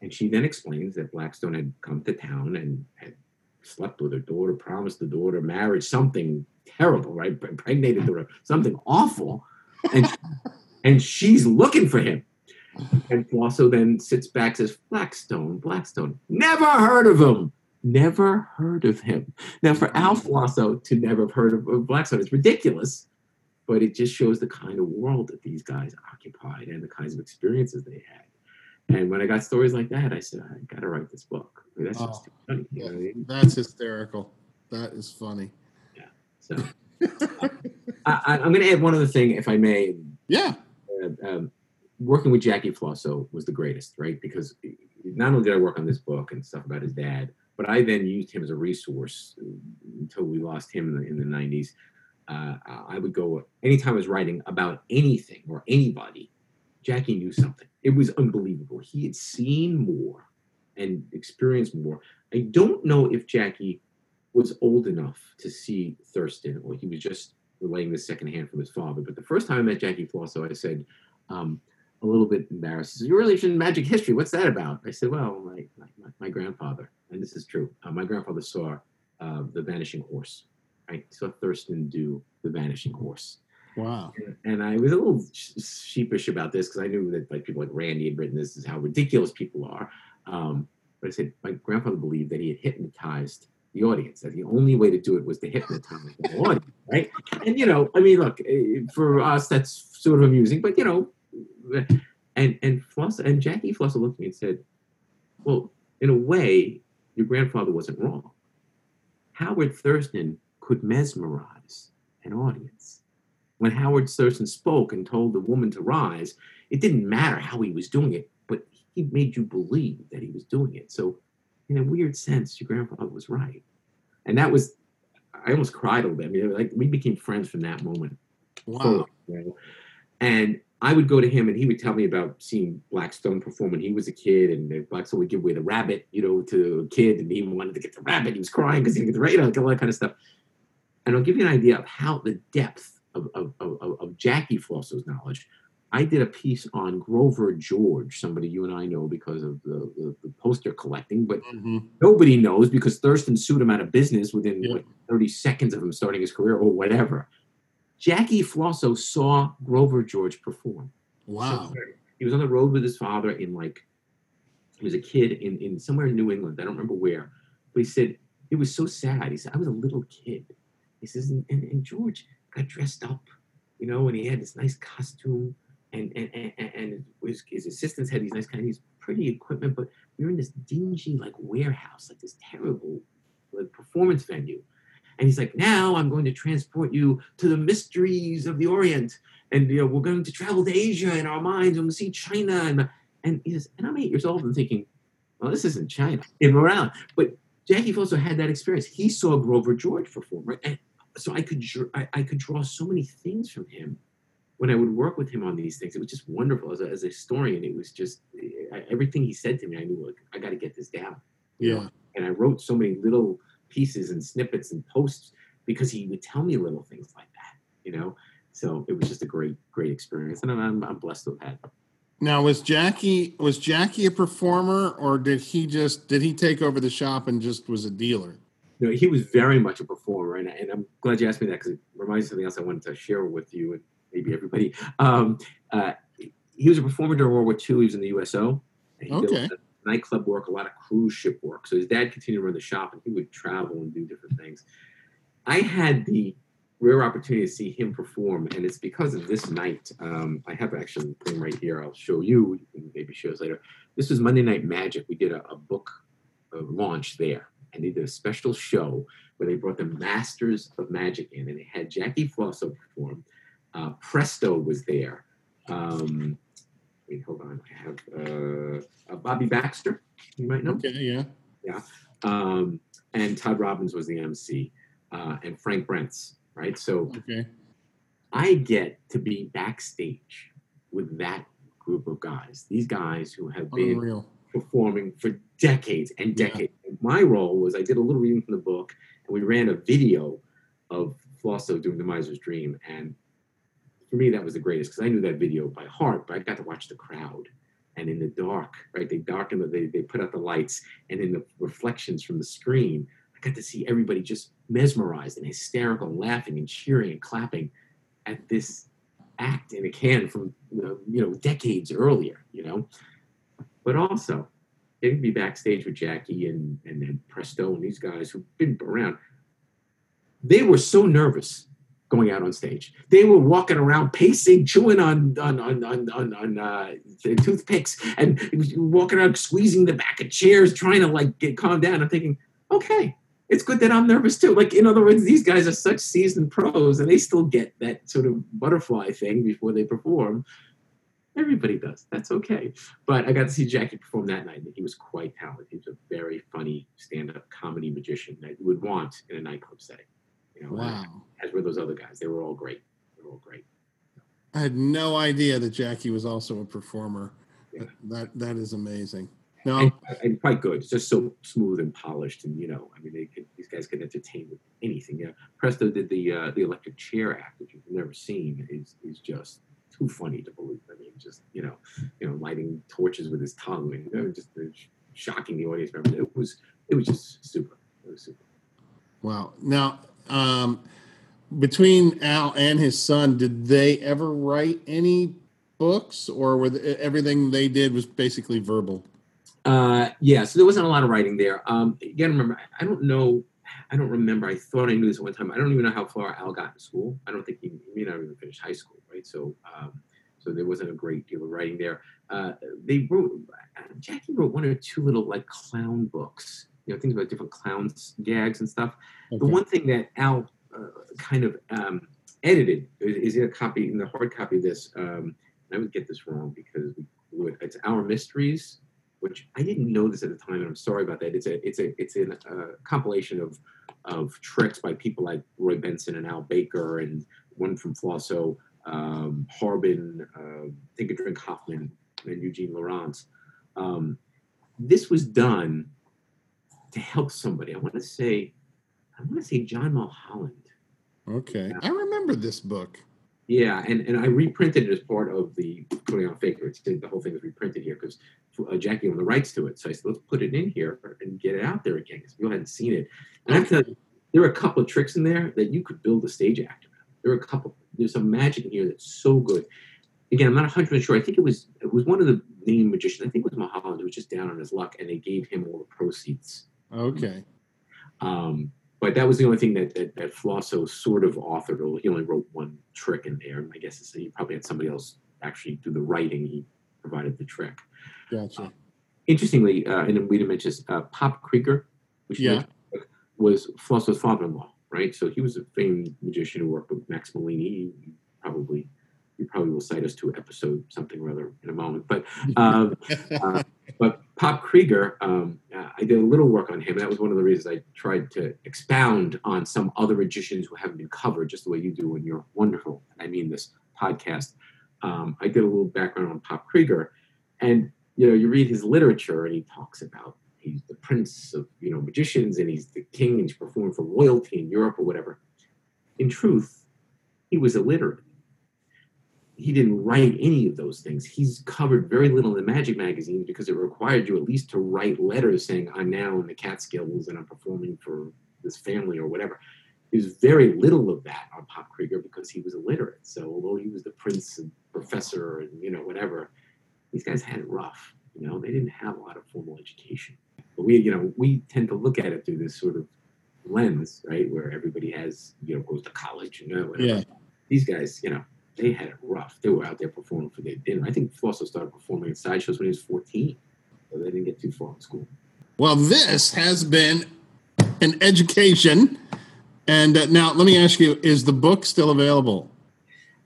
And she then explains that Blackstone had come to town and had slept with her daughter, promised the daughter marriage, something terrible, right? Impregnated the daughter, something awful. And, and she's looking for him. And Flosso then sits back, says, Blackstone, Blackstone. Never heard of him. Never heard of him. Now, for Al Flosso to never have heard of, of Blackstone, it's ridiculous, but it just shows the kind of world that these guys occupied and the kinds of experiences they had. And when I got stories like that, I said, I got to write this book. I mean, that's just Oh, too funny. You know what I mean? That's hysterical. That is funny. Yeah. So I, I, I'm going to add one other thing, if I may. Yeah. Uh, um, working with Jackie Flosso was the greatest, right? Because not only did I work on this book and stuff about his dad, but I then used him as a resource uh, until we lost him in the, in the 90s. Uh, I would go anytime I was writing about anything or anybody, Jackie knew something. It was unbelievable. He had seen more and experienced more. I don't know if Jackie was old enough to see Thurston or he was just relaying this secondhand from his father. But the first time I met Jackie Flosso, I said, um, a little bit embarrassed. You're really in magic history. What's that about? I said, Well, my, my, my grandfather, and this is true, uh, my grandfather saw uh, The Vanishing Horse. I saw Thurston do The Vanishing Horse. Wow. And I was a little sheepish about this because I knew that like people like Randi had written this is how ridiculous people are. Um, but I said my grandfather believed that he had hypnotized the audience. That the only way to do it was to hypnotize the audience, right? And you know, I mean, look, eh, for us that's sort of amusing, but you know, and and Floss and Jackie Flosso looked at me and said, "Well, in a way, your grandfather wasn't wrong. Howard Thurston could mesmerize an audience." When Howard Thurston spoke and told the woman to rise, it didn't matter how he was doing it, but he made you believe that he was doing it. So, in a weird sense, your grandfather was right. And that was, I almost cried a little bit. I mean, like we became friends from that moment. Wow. fully, you know? And I would go to him and he would tell me about seeing Blackstone perform when he was a kid. And Blackstone would give away the rabbit, you know, to a kid. And he wanted to get the rabbit. He was crying because he didn't get the rabbit, you know, all that kind of stuff. And I'll give you an idea of how the depth of, of, of, of Jackie Flosso's knowledge. I did a piece on Grover George, somebody you and I know because of the, the, the poster collecting, but Mhm. nobody knows because Thurston sued him out of business within Yeah. what, 30 seconds of him starting his career or whatever. Jackie Flosso saw Grover George perform. Wow. He was on the road with his father in like, he was a kid in, in somewhere in New England. I don't remember where. But he said, it was so sad. He said, I was a little kid. He says, and, and, and George got dressed up, you know, and he had this nice costume. And and, and, and his, his assistants had these nice kind of these pretty equipment, but we were in this dingy like warehouse, like this terrible like performance venue. And he's like, now I'm going to transport you to the mysteries of the Orient. And you know, we're going to travel to Asia in our minds and we'll see China. And, and he says, and I'm eight years old and thinking, well, this isn't China in Morale. But Jackie also had that experience. He saw Grover George perform, right? And so I could I, I could draw so many things from him when I would work with him on these things. It was just wonderful as a, as a historian. It was just eh, I, everything he said to me. I knew like I got to get this down. Yeah. And I wrote so many little pieces and snippets and posts because he would tell me little things like that. You know. So it was just a great great experience, and I'm I'm blessed to have had. Now was Jackie was Jackie a performer or did he just did he take over the shop and just was a dealer? No, he was very much a performer, and, and I'm glad you asked me that because it reminds me of something else I wanted to share with you and maybe everybody. Um, uh, he was a performer during World War II. He was in the USO. He okay. Nightclub work, a lot of cruise ship work. So his dad continued to run the shop, and he would travel and do different things. I had the rare opportunity to see him perform, and it's because of this night. Um, I have actually thing right here. I'll show you. You can maybe show us later. This was Monday Night Magic. We did a, a book launch there, and they did a special show where they brought the Masters of Magic in, and they had Jackie Flosso perform. Uh, Presto was there. Um, wait, hold on. I have uh, uh, Bobby Baxter. You might know. Okay, yeah, yeah. Um, and Todd Robbins was the MC, uh, and Frank Brents right? So okay. I get to be backstage with that group of guys. These guys who have been Unreal. performing for decades and decades. Yeah. My role was I did a little reading from the book, and we ran a video of Flosso doing the Miser's Dream, and for me that was the greatest because I knew that video by heart. But I got to watch the crowd. And in the dark, right? They darken the, they, they put out the lights, and in the reflections from the screen, I got to see everybody just mesmerized and hysterical, laughing and cheering and clapping at this act in a can from you know decades earlier. You know, but also getting to be backstage with Jackie and and, and Presto and these guys who've been around. They were so nervous going out on stage. They were walking around, pacing, chewing on on on on on, on uh, toothpicks, and walking around, squeezing the back of chairs, trying to like get calmed down. I'm thinking, okay, it's good that I'm nervous too. Like, in other words, these guys are such seasoned pros and they still get that sort of butterfly thing before they perform. Everybody does. That's okay. But I got to see Jackie perform that night, and he was quite talented. He was a very funny stand-up comedy magician that you would want in a nightclub setting. You know, wow. As were those other guys. They were all great. They were all great. I had no idea that Jackie was also a performer. Yeah. That that is amazing. No, and, and, quite good. It's just so smooth and polished, and you know, I mean, they can, these guys can entertain with anything. Yeah, Presto did the uh, the electric chair act, which you've never seen. is is just too funny to believe. I mean, just you know, you know, lighting torches with his tongue and you know, just uh, shocking the audience members. It was it was just super. It was super. Wow. Now, um, between Al and his son, did they ever write any books, or were the, everything they did was basically verbal? Uh, yeah, so there wasn't a lot of writing there. Um, you gotta remember, I don't know, I don't remember. I thought I knew this at one time. I don't even know how far Al got in school. I don't think he, he may not even finished high school, right? So, um, so there wasn't a great deal of writing there. Uh, they wrote, Jackie wrote one or two little like clown books, you know, things about different clowns, gags and stuff. Okay. The one thing that Al uh, kind of um, edited is, is, in a copy, in the hard copy of this. Um, I would get this wrong because we, it's Our Mysteries which I didn't know this at the time, and I'm sorry about that. It's a it's a it's a uh, compilation of of tricks by people like Roy Benson and Al Baker, and one from Flosso, um, Harbin, uh, Think and Drink Hoffman, and Eugene Laurant. Um, this was done to help somebody. I want to say, I want to say John Mulholland. Okay, I remember this book. Yeah, and, and I reprinted it as part of the putting on Fakir. It's, the whole thing is reprinted here because uh, Jackie owned the rights to it. So I said, let's put it in here and get it out there again because people hadn't seen it. And I tell you, there are a couple of tricks in there that you could build a stage act around. There are a couple. There's some magic in here that's so good. Again, I'm not 100 percent sure. I think it was it was one of the main magicians. I think it was Mulholland who was just down on his luck, and they gave him all the proceeds. Okay. Um, but that was the only thing that that, that Flosso sort of authored. He only wrote one trick in there. I guess he probably had somebody else actually do the writing. He provided the trick. Gotcha. interestingly, uh, and we didn't mention this, uh, Pop Krieger, which Yeah. was Flosso's father-in-law, right? So he was a famed magician who worked with Max Malini. You probably, you probably will cite us to episode something or other in a moment. But um, uh, but Pop Krieger, um, uh, I did a little work on him. That was one of the reasons I tried to expound on some other magicians who haven't been covered, just the way you do in your wonderful, and I mean this podcast. Um, I did a little background on Pop Krieger, and you know, you read his literature, and he talks about he's the prince of you know magicians, and he's the king, and he's performing for royalty in Europe or whatever. In truth, he was illiterate he didn't write any of those things. He's covered very little in the magic magazines because it required you at least to write letters saying, I'm now in the Catskills and I'm performing for this family or whatever. There's very little of that on Pop Krieger because he was illiterate. So although he was the prince and professor and you know whatever, these guys had it rough. You know, they didn't have a lot of formal education. But we, you know, we tend to look at it through this sort of lens, right, where everybody has, you know, goes to college and you know, whatever. Yeah. These guys, you know, they had it rough. They were out there performing for their dinner. I think Flosso started performing in sideshows when he was 14. So they didn't get too far in school. Well, this has been an education. And uh, now, let me ask you: Is the book still available?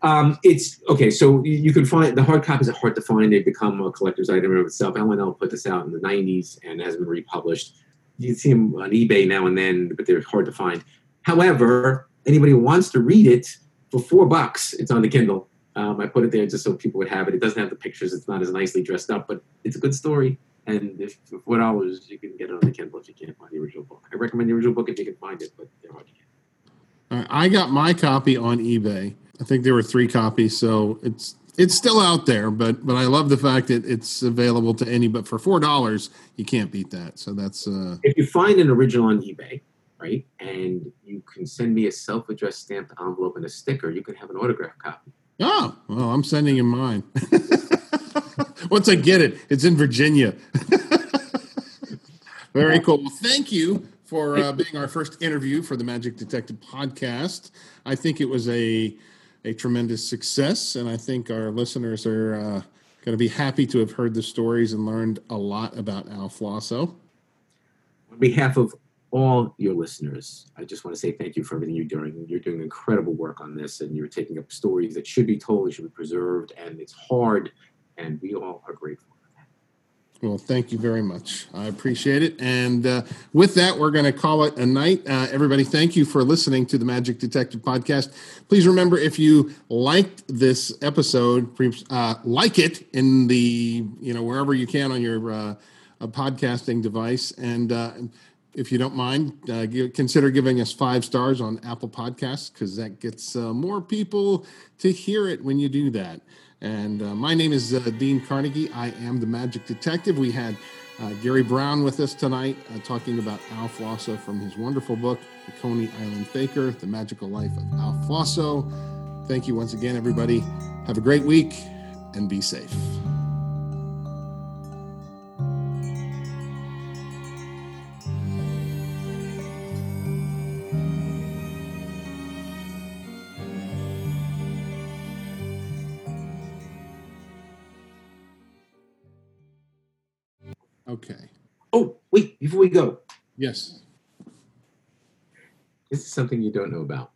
Um, it's okay. So you can find the hard copies are hard to find. They've become a collector's item of itself. L&L put this out in the 90s and has been republished. You can see them on eBay now and then, but they're hard to find. However, anybody who wants to read it for four bucks, it's on the Kindle. Um, I put it there just so people would have it. It doesn't have the pictures. It's not as nicely dressed up, but it's a good story. And if for four dollars, you can get it on the Kindle if you can't find the original book. I recommend the original book if you can find it, but they're hard to get. Right, I got my copy on eBay. I think there were three copies, so it's it's still out there. But but I love the fact that it's available to any. But for four dollars, you can't beat that. So that's uh, if you find an original on eBay, right, and you can send me a self-addressed stamped envelope and a sticker, you can have an autograph copy. oh well. I'm sending you mine. Once I get it, it's in Virginia. Very cool. Well, thank you for uh, being our first interview for the Magic Detective podcast. I think it was a a tremendous success, and I think our listeners are uh, going to be happy to have heard the stories and learned a lot about Al Flosso. On behalf of all your listeners, I just want to say thank you for everything you're doing. You're doing incredible work on this, and you're taking up stories that should be told, should be preserved, and it's hard, and we all are grateful. For that. Well, thank you very much. I appreciate it. And uh, with that, we're going to call it a night. Uh, everybody, thank you for listening to the Magic Detective podcast. Please remember if you liked this episode, uh, like it in the, you know, wherever you can on your uh, podcasting device. And uh, if you don't mind, uh, consider giving us five stars on Apple Podcasts because that gets more people to hear it when you do that. And uh, my name is uh, Dean Carnegie. I am the Magic Detective. We had uh, Gary Brown with us tonight uh, talking about Al Flosso from his wonderful book, The Coney Island Fakir The Magical Life of Al Flosso. Thank you once again, everybody. Have a great week and be safe. Before we go, Yes. this is something you don't know about.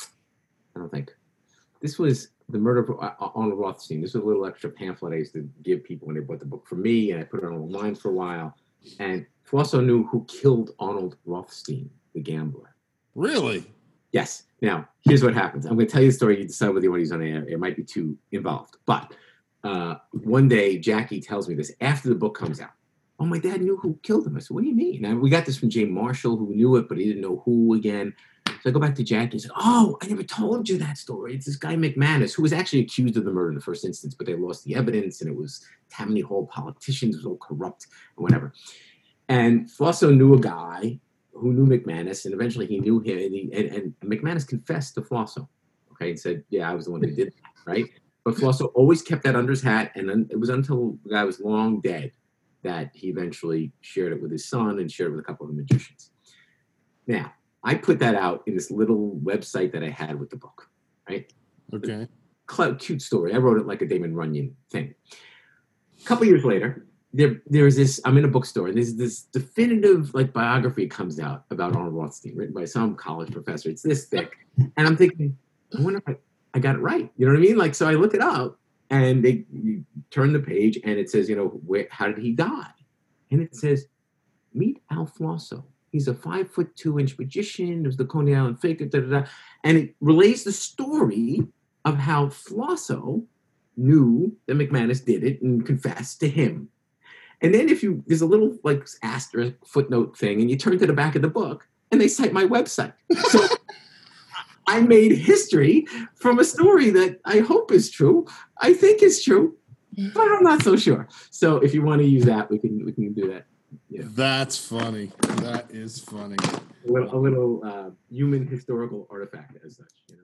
I don't think. This was the murder of uh, Arnold Rothstein. This was a little extra pamphlet I used to give people when they bought the book for me, and I put it online for a while. And Flosso knew who killed Arnold Rothstein, the gambler. Really? Yes. Now, here's what happens. I'm going to tell you the story. You decide whether you want to use on air. It might be too involved. But uh, one day, Jackie tells me this after the book comes out. Oh, my dad knew who killed him. I said, What do you mean? And we got this from Jay Marshall, who knew it, but he didn't know who again. So I go back to Jackie and said, Oh, I never told you that story. It's this guy McManus, who was actually accused of the murder in the first instance, but they lost the evidence and it was Tammany Hall politicians, it was all corrupt and whatever. And Flosso knew a guy who knew McManus, and eventually he knew him, and, he, and, and McManus confessed to Flosso, okay, and said, "Yeah, I was the one who did that," right? But Flosso always kept that under his hat, and it was until the guy was long dead that he eventually shared it with his son and shared it with a couple of the magicians. Now, I put that out in this little website that I had with the book, right? Okay. Cl- cute story. I wrote it like a Damon Runyon thing. A couple years later, there there's this i'm in a bookstore and there's this definitive like biography comes out about arnold rothstein written by some college professor it's this thick and i'm thinking i wonder if i, I got it right you know what i mean like so i look it up and they turn the page and it says you know where how did he die and it says meet al flosso he's a five foot two inch magician was the coney island fakir da, da, da. and it relays the story of how flosso knew that mcmanus did it and confessed to him and then if you there's a little like asterisk footnote thing, and you turn to the back of the book, and they cite my website. So I made history from a story that I hope is true. I think is true, but I'm not so sure. So if you want to use that, we can we can do that. Yeah. That's funny. That is funny. A little, a little uh, human historical artifact as such. You know?